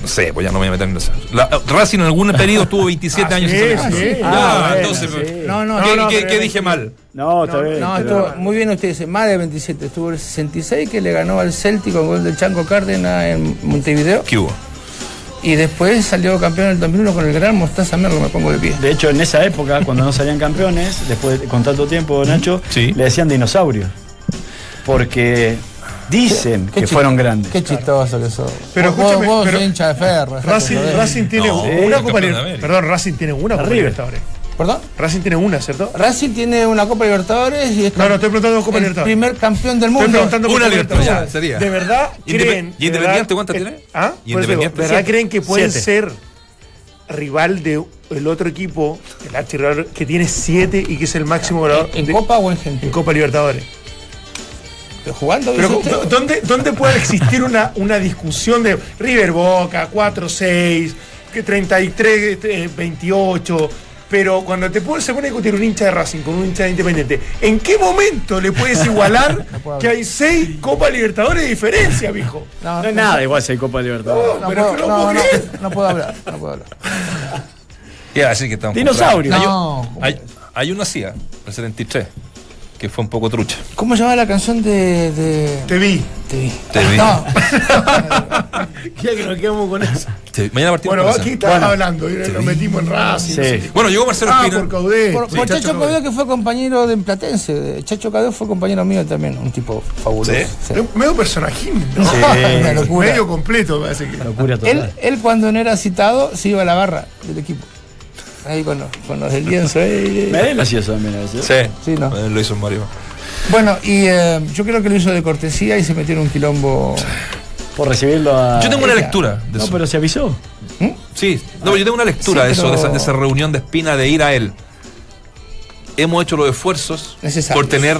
no sé, pues ya no me voy a meter en eso. La, Racing en algún periodo tuvo 27 Ah, años sí, sí. Ah, Ya, bueno, entonces, sí. No, no, ¿qué, no, dije mal? No, está bien. No, pero- estuvo muy bien usted dice, más de 27. Estuvo el 66 que le ganó al Celtic con gol del Chanco Cárdenas en Montevideo. ¿Qué hubo? Y después salió campeón en el 2001 con el gran Mostaza Merlo, me pongo de pie. De hecho, en esa época, cuando no salían campeones, después de- con tanto tiempo, Nacho, Sí. le decían dinosaurios. Porque dicen Qué que fueron grandes. Qué chistoso que sos. Pero Vos- escúchame, vos, pero- hincha de ferro. Racing, tiene No, una Copa de Libertadores. Perdón, Racing tiene una Copa. Libertadores. ¿Perdón? Racing tiene una, ¿cierto? Racing tiene una Copa Libertadores y es No, no, estoy preguntando Copa el Libertadores. primer campeón del Estoy mundo. preguntando por Una Copa Libertadores, Libertadores. sería. ¿De verdad creen? ¿Y de Independiente verdad- cuántas tiene? ¿Ah? ¿Y Independiente? ¿Verdad Siete. creen que pueden ser rival de el otro equipo, el archirrival, que tiene siete y que es el máximo goleador ¿En de- Copa o en en gente? Copa Libertadores? ¿Jugando? Pero? ¿dónde, ¿dónde puede existir una, una discusión de River Boca, 4-6, que 33, eh, 28? Pero cuando te pone- se pone a discutir un hincha de Racing con un hincha de Independiente, ¿en qué momento le puedes igualar puedo que hay seis Copa Libertadores de diferencia, mijo? No es nada igual si hay Copa Libertadores. No, pero puedo, no no, puedo no, creer. no puedo hablar, no puedo hablar. ¿Qué va a decir que estamos Dinosaurio. Hay, No. hay, hay una CIA, el 73, que fue un poco trucha. ¿Cómo se llama la canción de. de... Te vi. Te vi. Te vi. No, Ya que nos quedamos con eso. Te- Mañana partimos Bueno, aquí estás Bueno. hablando, y nos metimos en Racing. Sí. Bueno, llegó Marcelo Ah, Espina. por Caudé. por, Sí, por Chacho Chacho Caudé. Que fue compañero de Platense. Chacho Caudé fue compañero mío también, un tipo fabuloso. ¿Sí? Sí. Medio personajín, ¿no? Sí. Una locura. Medio completo, me parece que. Locura Él, total. él cuando no era citado se iba a la barra del equipo. Ahí con los, con los del lienzo. eh, eh. Me da gracioso también. Sí, Sí, no. Eh, lo hizo Mario. Bueno, y eh, yo creo que lo hizo de cortesía y se metió en un quilombo. Por recibirlo a. Yo tengo una ella. lectura de No, eso. pero se avisó. Sí, no, yo tengo una lectura Sí, de eso, pero- de, esa, de esa reunión de Espina de ir a él. Hemos hecho los esfuerzos Necesarios. por tener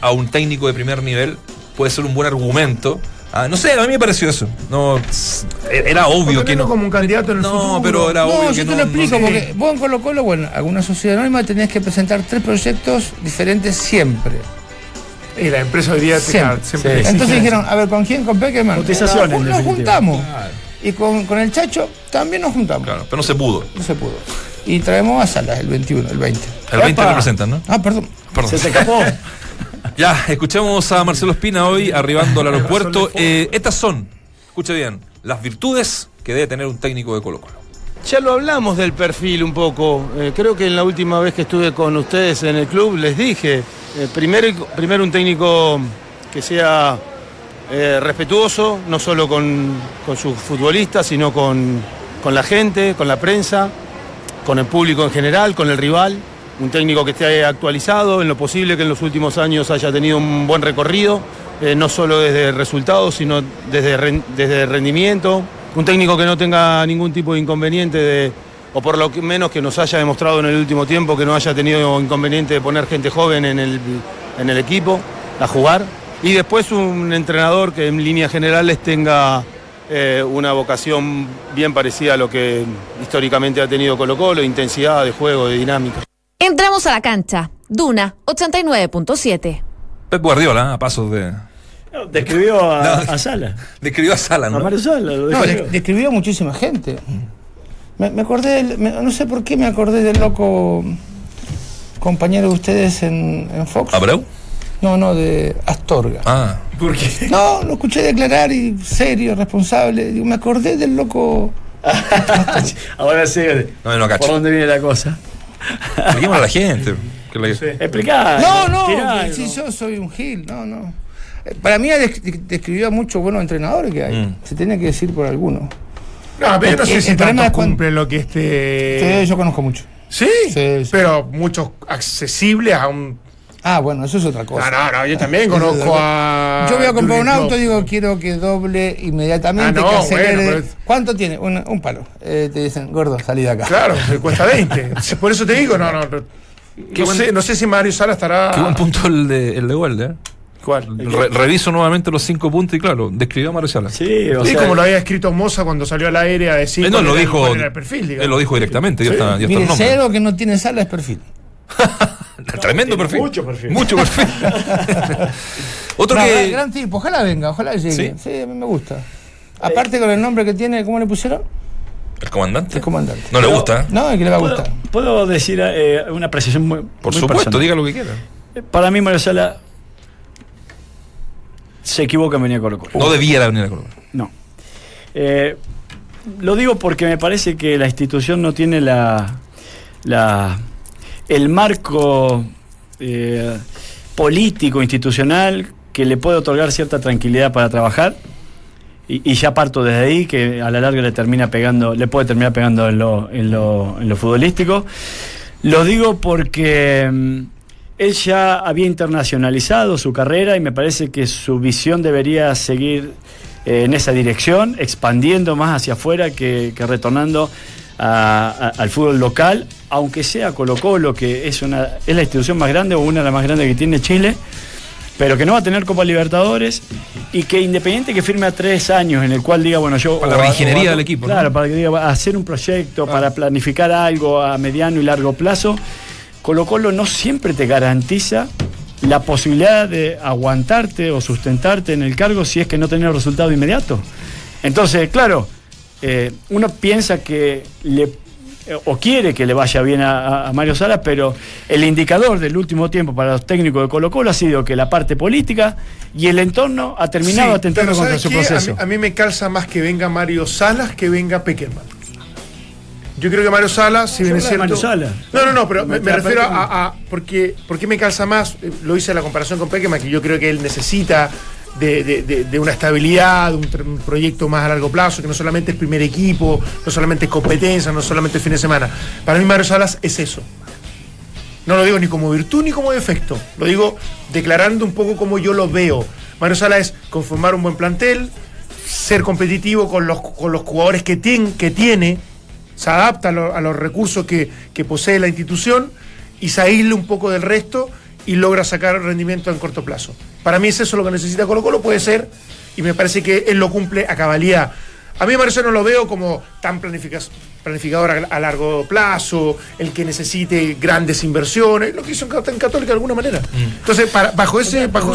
a un técnico de primer nivel puede ser un buen argumento. Ah, no sé, a mí me pareció eso. No, s- era obvio que no. como un candidato en el No, futuro. pero era obvio No, que yo no. te lo explico, no- porque vos en Colo Colo, bueno, alguna sociedad anónima tenés que presentar tres proyectos diferentes siempre. Y la empresa hoy día te- Siempre. claro, siempre Sí. te Entonces dijeron, a ver, ¿con quién? Con Peckerman. Cotización, en Nos, juntamos. Y con, con el Chacho también nos juntamos. Claro, pero no se pudo. No se pudo. Y traemos a Salas el 21, el 20. El 20 Epa. representan, ¿no? Ah, perdón. Perdón. Se te escapó. Ya, escuchamos a Marcelo Espina hoy arribando al aeropuerto. Eh, estas son, escuche bien, las virtudes que debe tener un técnico de Colo Colo. Ya lo hablamos del perfil un poco. Eh, creo que en la última vez que estuve con ustedes en el club les dije, eh, primero, primero un técnico que sea eh, respetuoso, no solo con, con sus futbolistas, sino con, con la gente, con la prensa, con el público en general, con el rival. Un técnico que esté actualizado, en lo posible que en los últimos años haya tenido un buen recorrido, eh, no solo desde resultados, sino desde, desde rendimiento. Un técnico que no tenga ningún tipo de inconveniente, de, o por lo menos que nos haya demostrado en el último tiempo que no haya tenido inconveniente de poner gente joven en el, en el equipo a jugar. Y después un entrenador que en líneas generales tenga eh, una vocación bien parecida a lo que históricamente ha tenido Colo Colo, intensidad de juego, de dinámica. Entramos a la cancha. Duna 89.7. Pep Guardiola, a pasos de. No, Describió a, No. a Sala. Describió a Sala, A ¿no? Mario Sala. lo No, describió. de- describió a muchísima gente. Me, me acordé, del- me- no sé por qué me acordé del loco compañero de ustedes en, en Fox. ¿Abreu? No, no, de Astorga. Ah. ¿Por qué? No, lo escuché declarar y serio, responsable. Digo, me acordé del loco. Ahora sí, No, no. ¿por dónde viene la cosa? Expliquémosle a la gente. que la- Explicá. No, no, tirá que si yo soy un gil, no, no. Eh, Para mí desc- describió a muchos buenos entrenadores que hay. Mm. Se tiene que decir por alguno. No, pero no sé si tanto cumple lo que este. Sí, yo conozco mucho. ¿Sí? Sí, sí. pero muchos accesibles a un. Ah, bueno, eso es otra cosa. No, no, no, yo también conozco a. Yo voy a comprar un auto, Klopp. digo, quiero que doble inmediatamente, Ah, no, que acelere. bueno, pero- ¿Cuánto tiene? Un, un palo. Eh, te dicen, gordo, salí de acá. Claro, me cuesta 20. Por eso te digo, no, no. No, Qué no buen- sé, no sé si Mario Sala estará. Qué buen punto el de, el de Walde, ¿eh? ¿Cuál? Re- reviso nuevamente los cinco puntos y claro, describió a Mario Sala. Sí, o Sí, sea, como lo había escrito Moza cuando salió al aire a decir. Él no cuál lo era- dijo. cuál era el perfil, digamos. él lo dijo directamente, ya Sí. está, ya está Mire, el si hay nombre. algo que no tiene sala es perfil. Tremendo perfil. mucho perfil. Mucho perfil. Otro No, que. gran, gran tipo, ojalá venga, ojalá llegue. ¿Sí? Sí, a mí me gusta. Aparte con el nombre que tiene, ¿cómo le pusieron? El comandante. El comandante. No le gusta, ¿eh? No, es que le va a ¿puedo, gustar. puedo decir eh, una apreciación muy. Por muy supuesto, personal? diga lo que quiera. Para mí, Mario Sala se equivoca en venir a Colo Colo. No debiera venir a Colombia. No. Eh, lo digo porque me parece que la institución no tiene la, la el marco eh, político, institucional, que le puede otorgar cierta tranquilidad para trabajar. Y, ya parto desde ahí, que a la larga le termina pegando, le puede terminar pegando en lo, en lo, en lo futbolístico. Lo digo porque mm, él ya había internacionalizado su carrera y me parece que su visión debería seguir eh, en esa dirección, expandiendo más hacia afuera que retornando a- a- al fútbol local, aunque sea Colo Colo, que es, una, es la institución más grande o una de las más grandes que tiene Chile, pero que no va a tener Copa Libertadores y que Independiente que firme a tres años en el cual diga, bueno, yo... Para la o- del equipo, ¿no? Claro, para que diga, hacer un proyecto, para planificar algo a mediano y largo plazo. Colo Colo no siempre te garantiza la posibilidad de aguantarte o sustentarte en el cargo si es que no tenés resultado inmediato. Entonces, claro, eh, uno piensa que le eh, o quiere que le vaya bien a, Mario Sala, pero el indicador del último tiempo para los técnicos de Colo Colo ha sido que la parte política y el entorno ha terminado Sí, atentando contra ¿sabes su qué? proceso. A mí, a mí me calza más que venga Mario Salas que venga Peckerman. Yo creo que Mario Salas, si bien es cierto. Mario Salas. No, no, no, pero me, refiero a. a- porque, ¿Por qué me calza más? Eh, Lo hice la comparación con Peckerman, que yo creo que él necesita de, de- de- una estabilidad, de un, proyecto más a largo plazo, que no solamente es primer equipo, no solamente es competencia, no solamente es fin de semana. Para mí, Mario Salas es eso. No lo digo ni como virtud ni como defecto. Lo digo declarando un poco como yo lo veo. Mario Sala es conformar un buen plantel, ser competitivo con los, con los jugadores que, tien- que tiene, se adapta a, a los recursos que, que posee la institución y salirle un poco del resto y logra sacar rendimiento en corto plazo. Para mí es eso lo que necesita Colo Colo, puede ser, y me parece que él lo cumple a cabalidad. A mí Marcelo no lo veo como tan planifica- planificador a, largo plazo, el que necesite grandes inversiones, lo que hizo en Cat- en Católica de alguna manera. Entonces, para- bajo ese, bajo Yo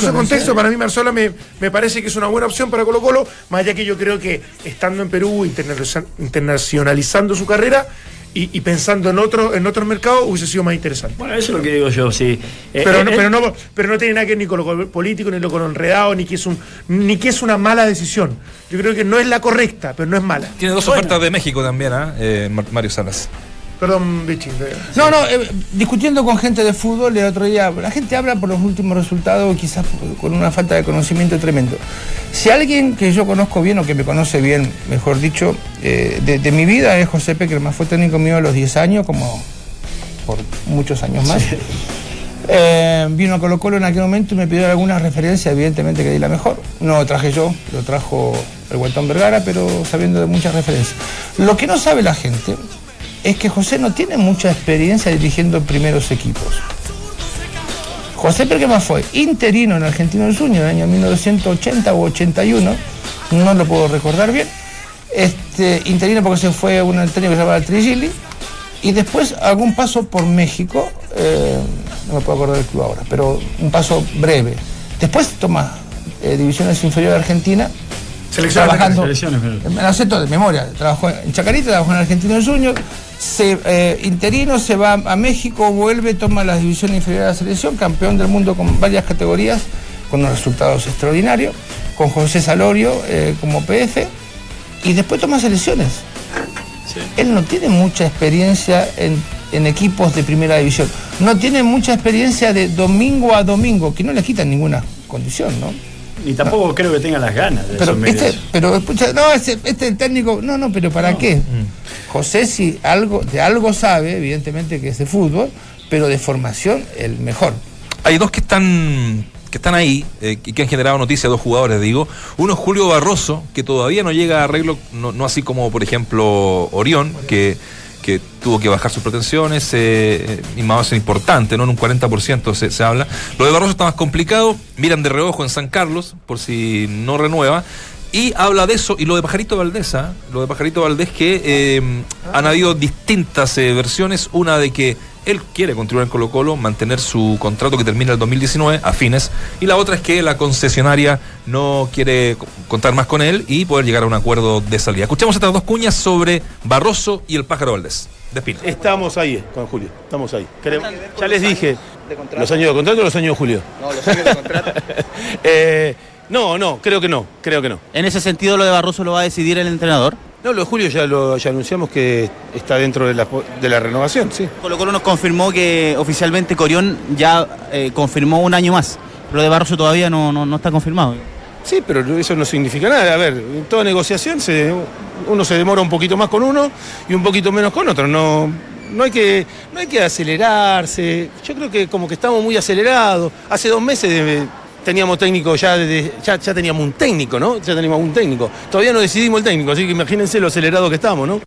ese- bajo contexto, ¿eh? para mí Marzola me, me parece que es una buena opción para Colo Colo, más allá que yo creo que estando en Perú, internacionaliza- internacionalizando su carrera y, y pensando en otro, en otros mercados, hubiese sido más interesante. Bueno, eso es lo que digo yo, sí. Eh, Pero, eh, no, eh, pero, no, pero no tiene nada que ver ni con lo político, ni con lo enredado, ni que, es un, ni que es una mala decisión. Yo creo que no es la correcta, pero no es mala. Tiene dos Bueno. ofertas de México también, ¿ah? Eh, Mar- Mario Salas. Perdón, de- No, no, eh, discutiendo con gente de fútbol el otro día, la gente habla por los últimos resultados, quizás con una falta de conocimiento tremendo. Si alguien que yo conozco bien o que me conoce bien, mejor dicho, eh, de, de mi vida es José Peckerman, fue técnico mío a los 10 años, como por muchos años más. Eh, vino a Colo Colo en aquel momento y me pidió algunas referencias, evidentemente que di la mejor. No lo traje yo, lo trajo el Guatón Vergara, pero sabiendo de muchas referencias. Lo que no sabe la gente es que José no tiene mucha experiencia dirigiendo primeros equipos. José Perquema fue interino en Argentino Junior en el año 1980 o 81, no lo puedo recordar bien. Este, interino porque se fue a un técnico que se llamaba Trigili y después algún paso por México, eh, no me puedo acordar del club ahora, pero un paso breve. Después toma eh, divisiones inferiores de Argentina, Selecciones trabajando, selecciones, pero- me lo sé todo de memoria, trabajó en Chacarita, trabajó en Argentino Junior, se, eh, interino, se va a México, vuelve, toma las divisiones inferiores de la selección, campeón del mundo con varias categorías, con unos resultados extraordinarios, con José Salorio eh, como PF, y después toma selecciones. Él no tiene mucha experiencia en, en equipos de primera división, no tiene mucha experiencia de domingo a domingo, que no le quitan ninguna condición, ¿no? Ni tampoco creo que tenga las ganas de Pero, asumir este, eso. pero escucha, no, este, este el técnico, no, no, pero ¿para qué? José si algo, de algo sabe, evidentemente que es de fútbol, pero de formación el mejor. Hay dos que están que están ahí eh, y que han generado noticias, dos jugadores, digo. Uno es Julio Barroso, que todavía no llega a arreglo, no, no así como, por ejemplo, Orión, que, que tuvo que bajar sus pretensiones, eh, y más importante, ¿no? En un 40% se, se habla. Lo de Barroso está más complicado, miran de reojo en San Carlos, por si no renueva. Y habla de eso, y lo de Pajarito Valdés, ¿ah? lo de Pajarito Valdés, que eh, han habido distintas eh, versiones, una de que él quiere continuar en Colo Colo, mantener su contrato que termina el 2019 a fines, y la otra es que la concesionaria no quiere co- contar más con él y poder llegar a un acuerdo de salida. Escuchemos estas dos cuñas sobre Barroso y el Pájaro Valdés. De Espina. Estamos ahí, con Julio, estamos ahí. Queremos- ya les dije, los años de contrato o los años de Julio. No, los años de contrato. Eh, no, no, creo que no, creo que no. En ese sentido, lo de Barroso lo va a decidir el entrenador. No, lo de Julio ya lo ya anunciamos que está dentro de la, de la renovación, sí. Colo Colo nos confirmó que oficialmente Corión ya eh, confirmó un año más. Lo de Barroso todavía no, no, no está confirmado. Sí, pero eso no significa nada. A ver, en toda negociación se, uno se demora un poquito más con uno y un poquito menos con otro. No, no, hay que, no hay que acelerarse. Yo creo que como que estamos muy acelerados. Hace dos meses teníamos técnico ya, desde- ya, ya teníamos un técnico, ¿no? Ya teníamos un técnico. Todavía no decidimos el técnico, así que imagínense lo acelerado que estamos, ¿no?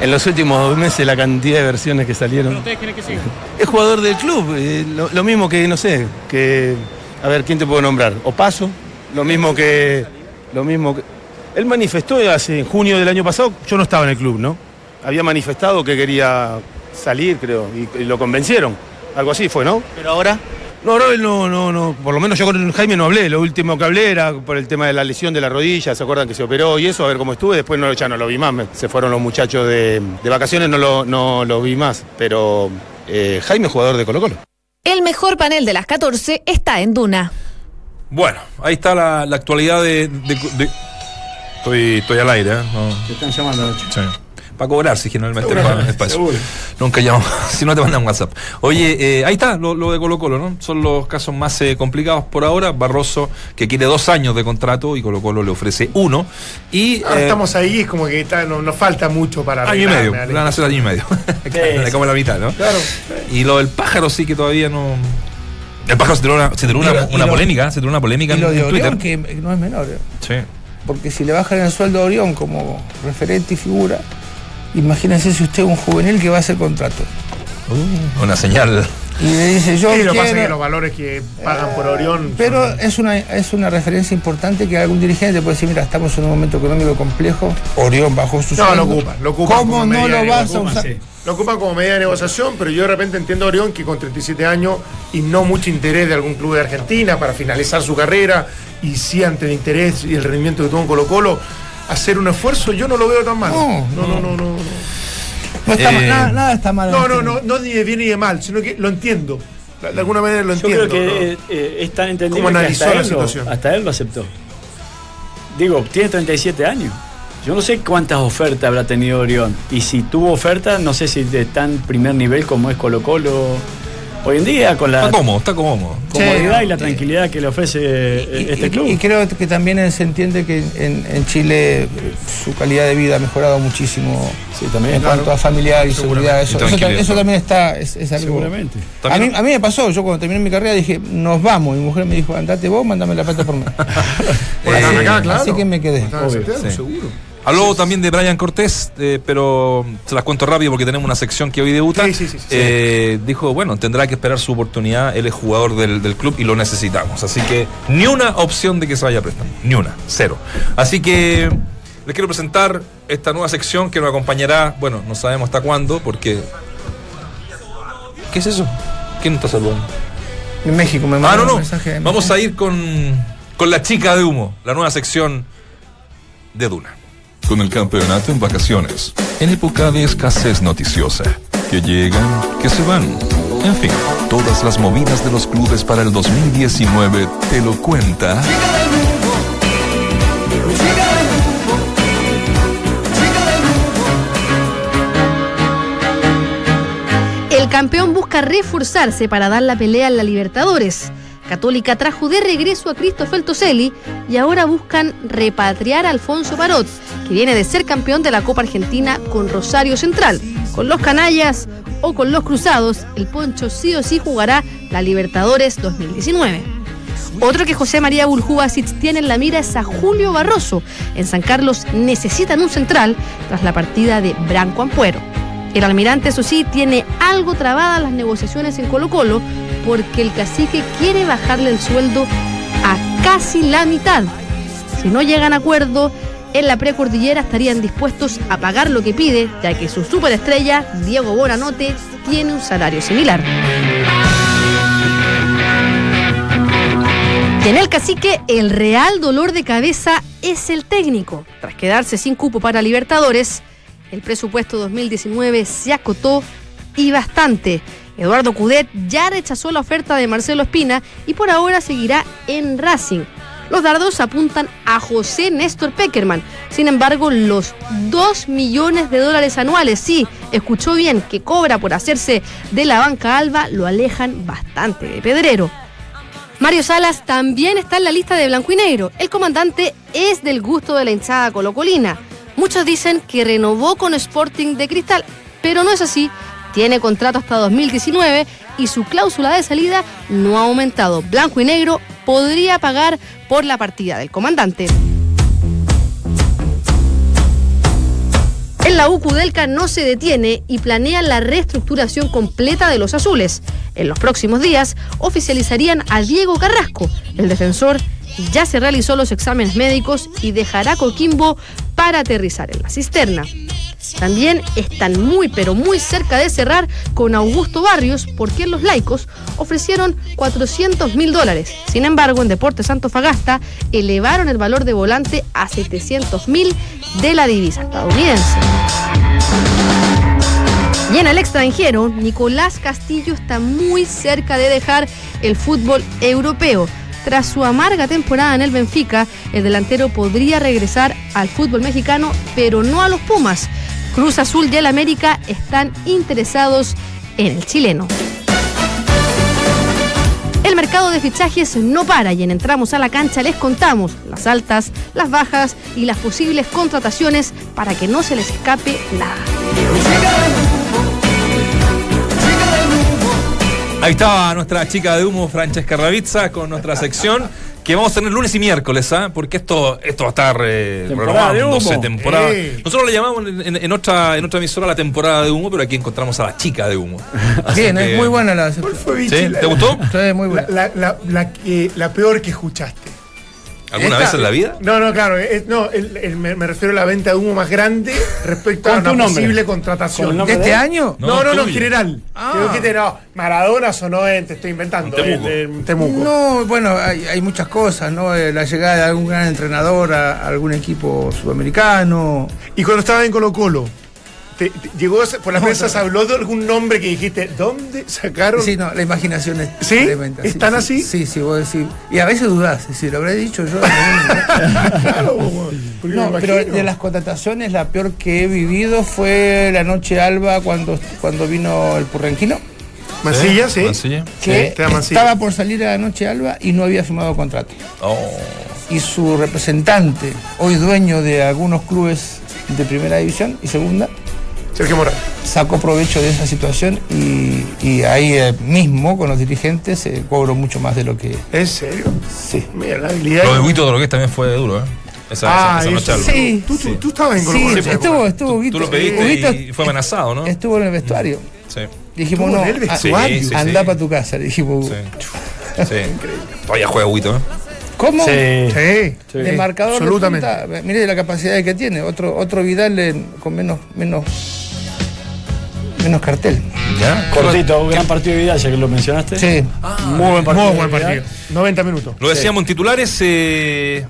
En los últimos dos meses la cantidad de versiones que salieron. ¿Ustedes que siga? Es jugador del club, eh, lo, lo mismo que, no sé, que. A ver, ¿quién te puedo nombrar? Opaso, lo mismo que. Lo mismo que. Él manifestó hace en junio del año pasado, yo no estaba en el club, ¿no? Había manifestado que quería salir, creo, y, y lo convencieron. Algo así fue, ¿no? Pero ahora, No, no, él no, no, no. Por lo menos yo con Jaime no hablé. Lo último que hablé era por el tema de la lesión de la rodilla. ¿Se acuerdan que se operó y eso? A ver cómo estuve. Después no, ya no lo vi más. Se fueron los muchachos de, de vacaciones, no lo, no lo vi más. Pero eh, Jaime es jugador de Colo Colo. El mejor panel de las 14 está en Duna. Bueno, ahí está la, la actualidad de. de- de- Estoy, estoy al aire, ¿eh? No. Te están llamando. Sí. Para cobrar, si generalmente Seguro, pagan espacio. Nunca llamo, si no te mandan WhatsApp. Oye, eh, ahí está lo, lo de Colo Colo, ¿no? Son los casos más eh, complicados por ahora. Barroso, que quiere dos años de contrato y Colo Colo le ofrece uno. Y Ahora eh, estamos ahí, es como que está- no- nos falta mucho para año y medio. la van a hacer año y medio. Sí, Le como la mitad, ¿no? Claro. Y lo del pájaro sí que todavía no. El pájaro se tiró una, se tiró Y una, lo- una lo- polémica, se tiró una polémica Y en, lo de en Twitter. Orión, que no es menor, ¿eh? Sí. porque si le bajan el sueldo a Orión como referente y figura, imagínense si usted es un juvenil que va a hacer contrato. Una señal Y le dice, yo Sí, lo que pasa es quiero- que los valores que pagan por Orión. Pero son- es una, es una referencia importante que algún dirigente puede decir, mira, estamos en un momento económico complejo, Orión bajó su No, sueldo. lo ocupan, lo ocupan. ¿Cómo como no lo vas a usar? sí. Lo ocupan como medida de negociación, pero yo de repente entiendo a Orión que con 37 años y no mucho interés de algún club de Argentina para finalizar su carrera y sí ante el interés y el rendimiento que tuvo en Colo Colo, hacer un esfuerzo yo no lo veo tan mal. No, no, no, no. no. No está mal, Eh, nada, nada está mal. No, no, no, no ni de bien ni de mal, sino que lo entiendo. De alguna manera lo Yo entiendo. creo que ¿no? eh, es tan entendible ¿Cómo que analizó hasta la él, lo, situación? hasta él lo aceptó. Digo, tiene 37 años. Yo no sé cuántas ofertas habrá tenido Orión. Y si tuvo ofertas, no sé si de tan primer nivel como es Colo Colo hoy en día, con la Está cómodo, está cómodo. comodidad Sí. y la tranquilidad que le ofrece eh, Y, este y- club. y creo que también se entiende que en, en Chile eh, su calidad de vida ha mejorado muchísimo sí, también. en cuanto a familiar y seguridad. Eso, Y eso, también está, es, es algo. Seguramente. A mí, a mí me pasó, yo cuando terminé mi carrera dije, nos vamos. Mi mujer me dijo, andate vos, mándame la plata por mí. Eh, acá, claro. así que me quedé. Obvio, sí. seguro. Habló también de Brian Cortés, eh, pero se las cuento rápido porque tenemos una sección que hoy debuta. Sí, sí, sí, sí. Eh, dijo, bueno, tendrá que esperar su oportunidad. Él es jugador del, del club y lo necesitamos. Así que ni una opción de que se vaya a préstamo. Ni una, cero. Así que les quiero presentar esta nueva sección que nos acompañará, bueno, no sabemos hasta cuándo, porque... ¿Qué es eso? ¿Quién está saludando? En México me Ah, mandaron no, no. mensaje Vamos a ir con, con la chica de humo, la nueva sección de Duna. Con el campeonato en vacaciones, en época de escasez noticiosa, que llegan, que se van. En fin, todas las movidas de los clubes para el 2019 te lo cuenta. El campeón busca reforzarse para dar la pelea en la Libertadores. Católica trajo de regreso a Cristóbal Toselli y ahora buscan repatriar a Alfonso Parot, que viene de ser campeón de la Copa Argentina con Rosario Central. Con los canallas o con los cruzados, el Poncho sí o sí jugará la Libertadores 2019. Otro que José María Buljubasic tiene en la mira es a Julio Barroso. En San Carlos necesitan un central tras la partida de Branco Ampuero. El almirante, eso sí, tiene algo trabadas las negociaciones en Colo Colo porque el cacique quiere bajarle el sueldo a casi la mitad. Si no llegan a acuerdo, en la precordillera estarían dispuestos a pagar lo que pide, ya que su superestrella, Diego Bonanote, tiene un salario similar. Y en el cacique, el real dolor de cabeza es el técnico. Tras quedarse sin cupo para Libertadores, el presupuesto 2019 se acotó y bastante. Eduardo Cudet ya rechazó la oferta de Marcelo Espina y por ahora seguirá en Racing. Los dardos apuntan a José Néstor Peckerman. Sin embargo, los 2 millones de dólares anuales, sí, escuchó bien, que cobra por hacerse de la banca alba, lo alejan bastante de Pedrero. Mario Salas también está en la lista de blanco y negro. El comandante es del gusto de la hinchada colocolina. Muchos dicen que renovó con Sporting de Cristal, pero no es así. Tiene contrato hasta 2019 y su cláusula de salida no ha aumentado. Blanco y negro podría pagar por la partida del comandante. En la U Kudelka no se detiene y planea la reestructuración completa de los azules. En los próximos días oficializarían a Diego Carrasco. El defensor ya se realizó los exámenes médicos y dejará Coquimbo para aterrizar en la cisterna. También están muy pero muy cerca de cerrar con Augusto Barrios porque los laicos ofrecieron 400 mil dólares. Sin embargo, en Deportes Antofagasta elevaron el valor de volante a 700 mil de la divisa estadounidense. Y en el extranjero, Nicolás Castillo está muy cerca de dejar el fútbol europeo. Tras su amarga temporada en el Benfica, el delantero podría regresar al fútbol mexicano, pero no a los Pumas. Cruz Azul y el América están interesados en el chileno. El mercado de fichajes no para y en Entramos a la cancha les contamos las altas, las bajas y las posibles contrataciones para que no se les escape nada. Ahí estaba nuestra chica de humo, Francesca Ravizza, con nuestra sección. Que vamos a tener lunes y miércoles, ¿ah? Porque esto, esto va a estar eh, Temporada de humo. temporada. Eh. Nosotros le llamamos en, en- en otra, en otra emisora la temporada de humo, pero aquí encontramos a la chica de humo. Bien, que- es muy buena la. ¿Cuál fue, Vichy, ¿Sí? ¿Te gustó? Sí, muy La, buena. la, la, la peor que escuchaste. ¿Alguna Esta- vez en la vida? No, no, claro. es- no, el- el- me, me refiero a la venta de humo más grande respecto a una posible Con contratación. el ¿De nombre este de año? No, No, no, no, en general. Ah. Creo que te, no, Maradona sonó en, te estoy inventando, En Temuco. en- en Temuco. No, bueno, hay, hay muchas cosas, ¿no? Eh, La llegada de algún gran entrenador a, a algún equipo sudamericano. Y cuando estaba en Colo Colo, te- te- llegó por la prensa, se habló de algún nombre que dijiste, ¿dónde sacaron? Sí, no, la imaginación es ¿Sí? tremenda. ¿Están así? Sí, sí, vos decís. Y a veces dudás, si lo habré dicho yo. Claro, porque No, pero de las contrataciones, la peor que he vivido fue la noche alba cuando, cuando vino el Purranquino, Mancilla, sí. Mancilla. que Sí, estaba por salir a la noche alba y no había firmado contrato. Oh. Y su representante, hoy dueño de algunos clubes de primera división y segunda, Sergio Morán. sacó provecho de esa situación y, y ahí eh, mismo con los dirigentes se cobró mucho más de lo que... ¿En serio? Sí. Mira, la habilidad. Lo de Huito que también fue duro, ¿eh? Esa, Ah, esa, esa noche. Sí. Tú, tú, tú estabas en Colo Sí, esa estuvo, estuvo Tú, tú Huguito. lo pediste Huguito y fue amenazado, ¿no? Estuvo en el vestuario. Sí. Dijimos, no, en el a- vestuario. Sí, sí, anda sí. para tu casa, le dijimos. Sí. Sí. Todavía juega Huito, ¿eh? ¿Cómo? Sí. Sí. Sí. De marcador de absolutamente. punta, mire la capacidad que tiene. Otro, otro Vidal en- con menos, menos, menos cartel. ¿Ya? Cortito, un gran partido de Vidal, ya que lo mencionaste. Sí. Muy buen partido. Muy buen partido. 90 minutos. Lo decíamos en titulares. eh,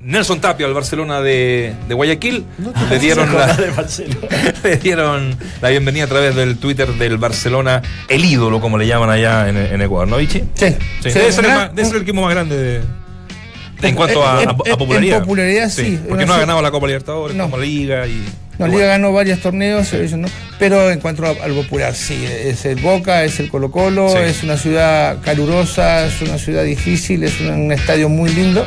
Nelson Tapia al Barcelona de, de Guayaquil le dieron la, de Barcelona. le dieron la bienvenida a través del Twitter del Barcelona, el ídolo, como le llaman allá en, en Ecuador, ¿no, Vichy? Sí. Sí, Sí, debe, ser el, gran- más- debe ser el equipo más grande de- en cuanto a, En- a- a en- en popularidad. sí. Porque Una no ha ganado la Copa Libertadores, No. como Liga y. No, Liga bueno. ganó varios torneos, no. pero en cuanto a- al popular, sí, es el Boca, es el Colo Colo, Sí. es una ciudad calurosa, es una ciudad difícil, es un, un estadio muy lindo.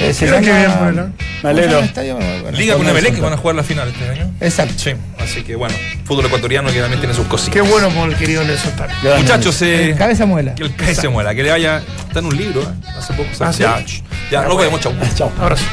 Eh, se Mira qué llama- bien, bueno. ¿cómo se Me alegro. llama el Liga con Emelec que van a jugar la final este año. Exacto. Sí, así que bueno, fútbol ecuatoriano que también tiene sus Qué cositas. bueno por el querido Nelson. Muchachos, eh, Cabeza muela. que el que se muera, que le vaya. Está en un libro, ¿eh? Hace poco. ¿Ah, sí? ya, ch- ya, nos vemos, chau. Chao. Abrazo.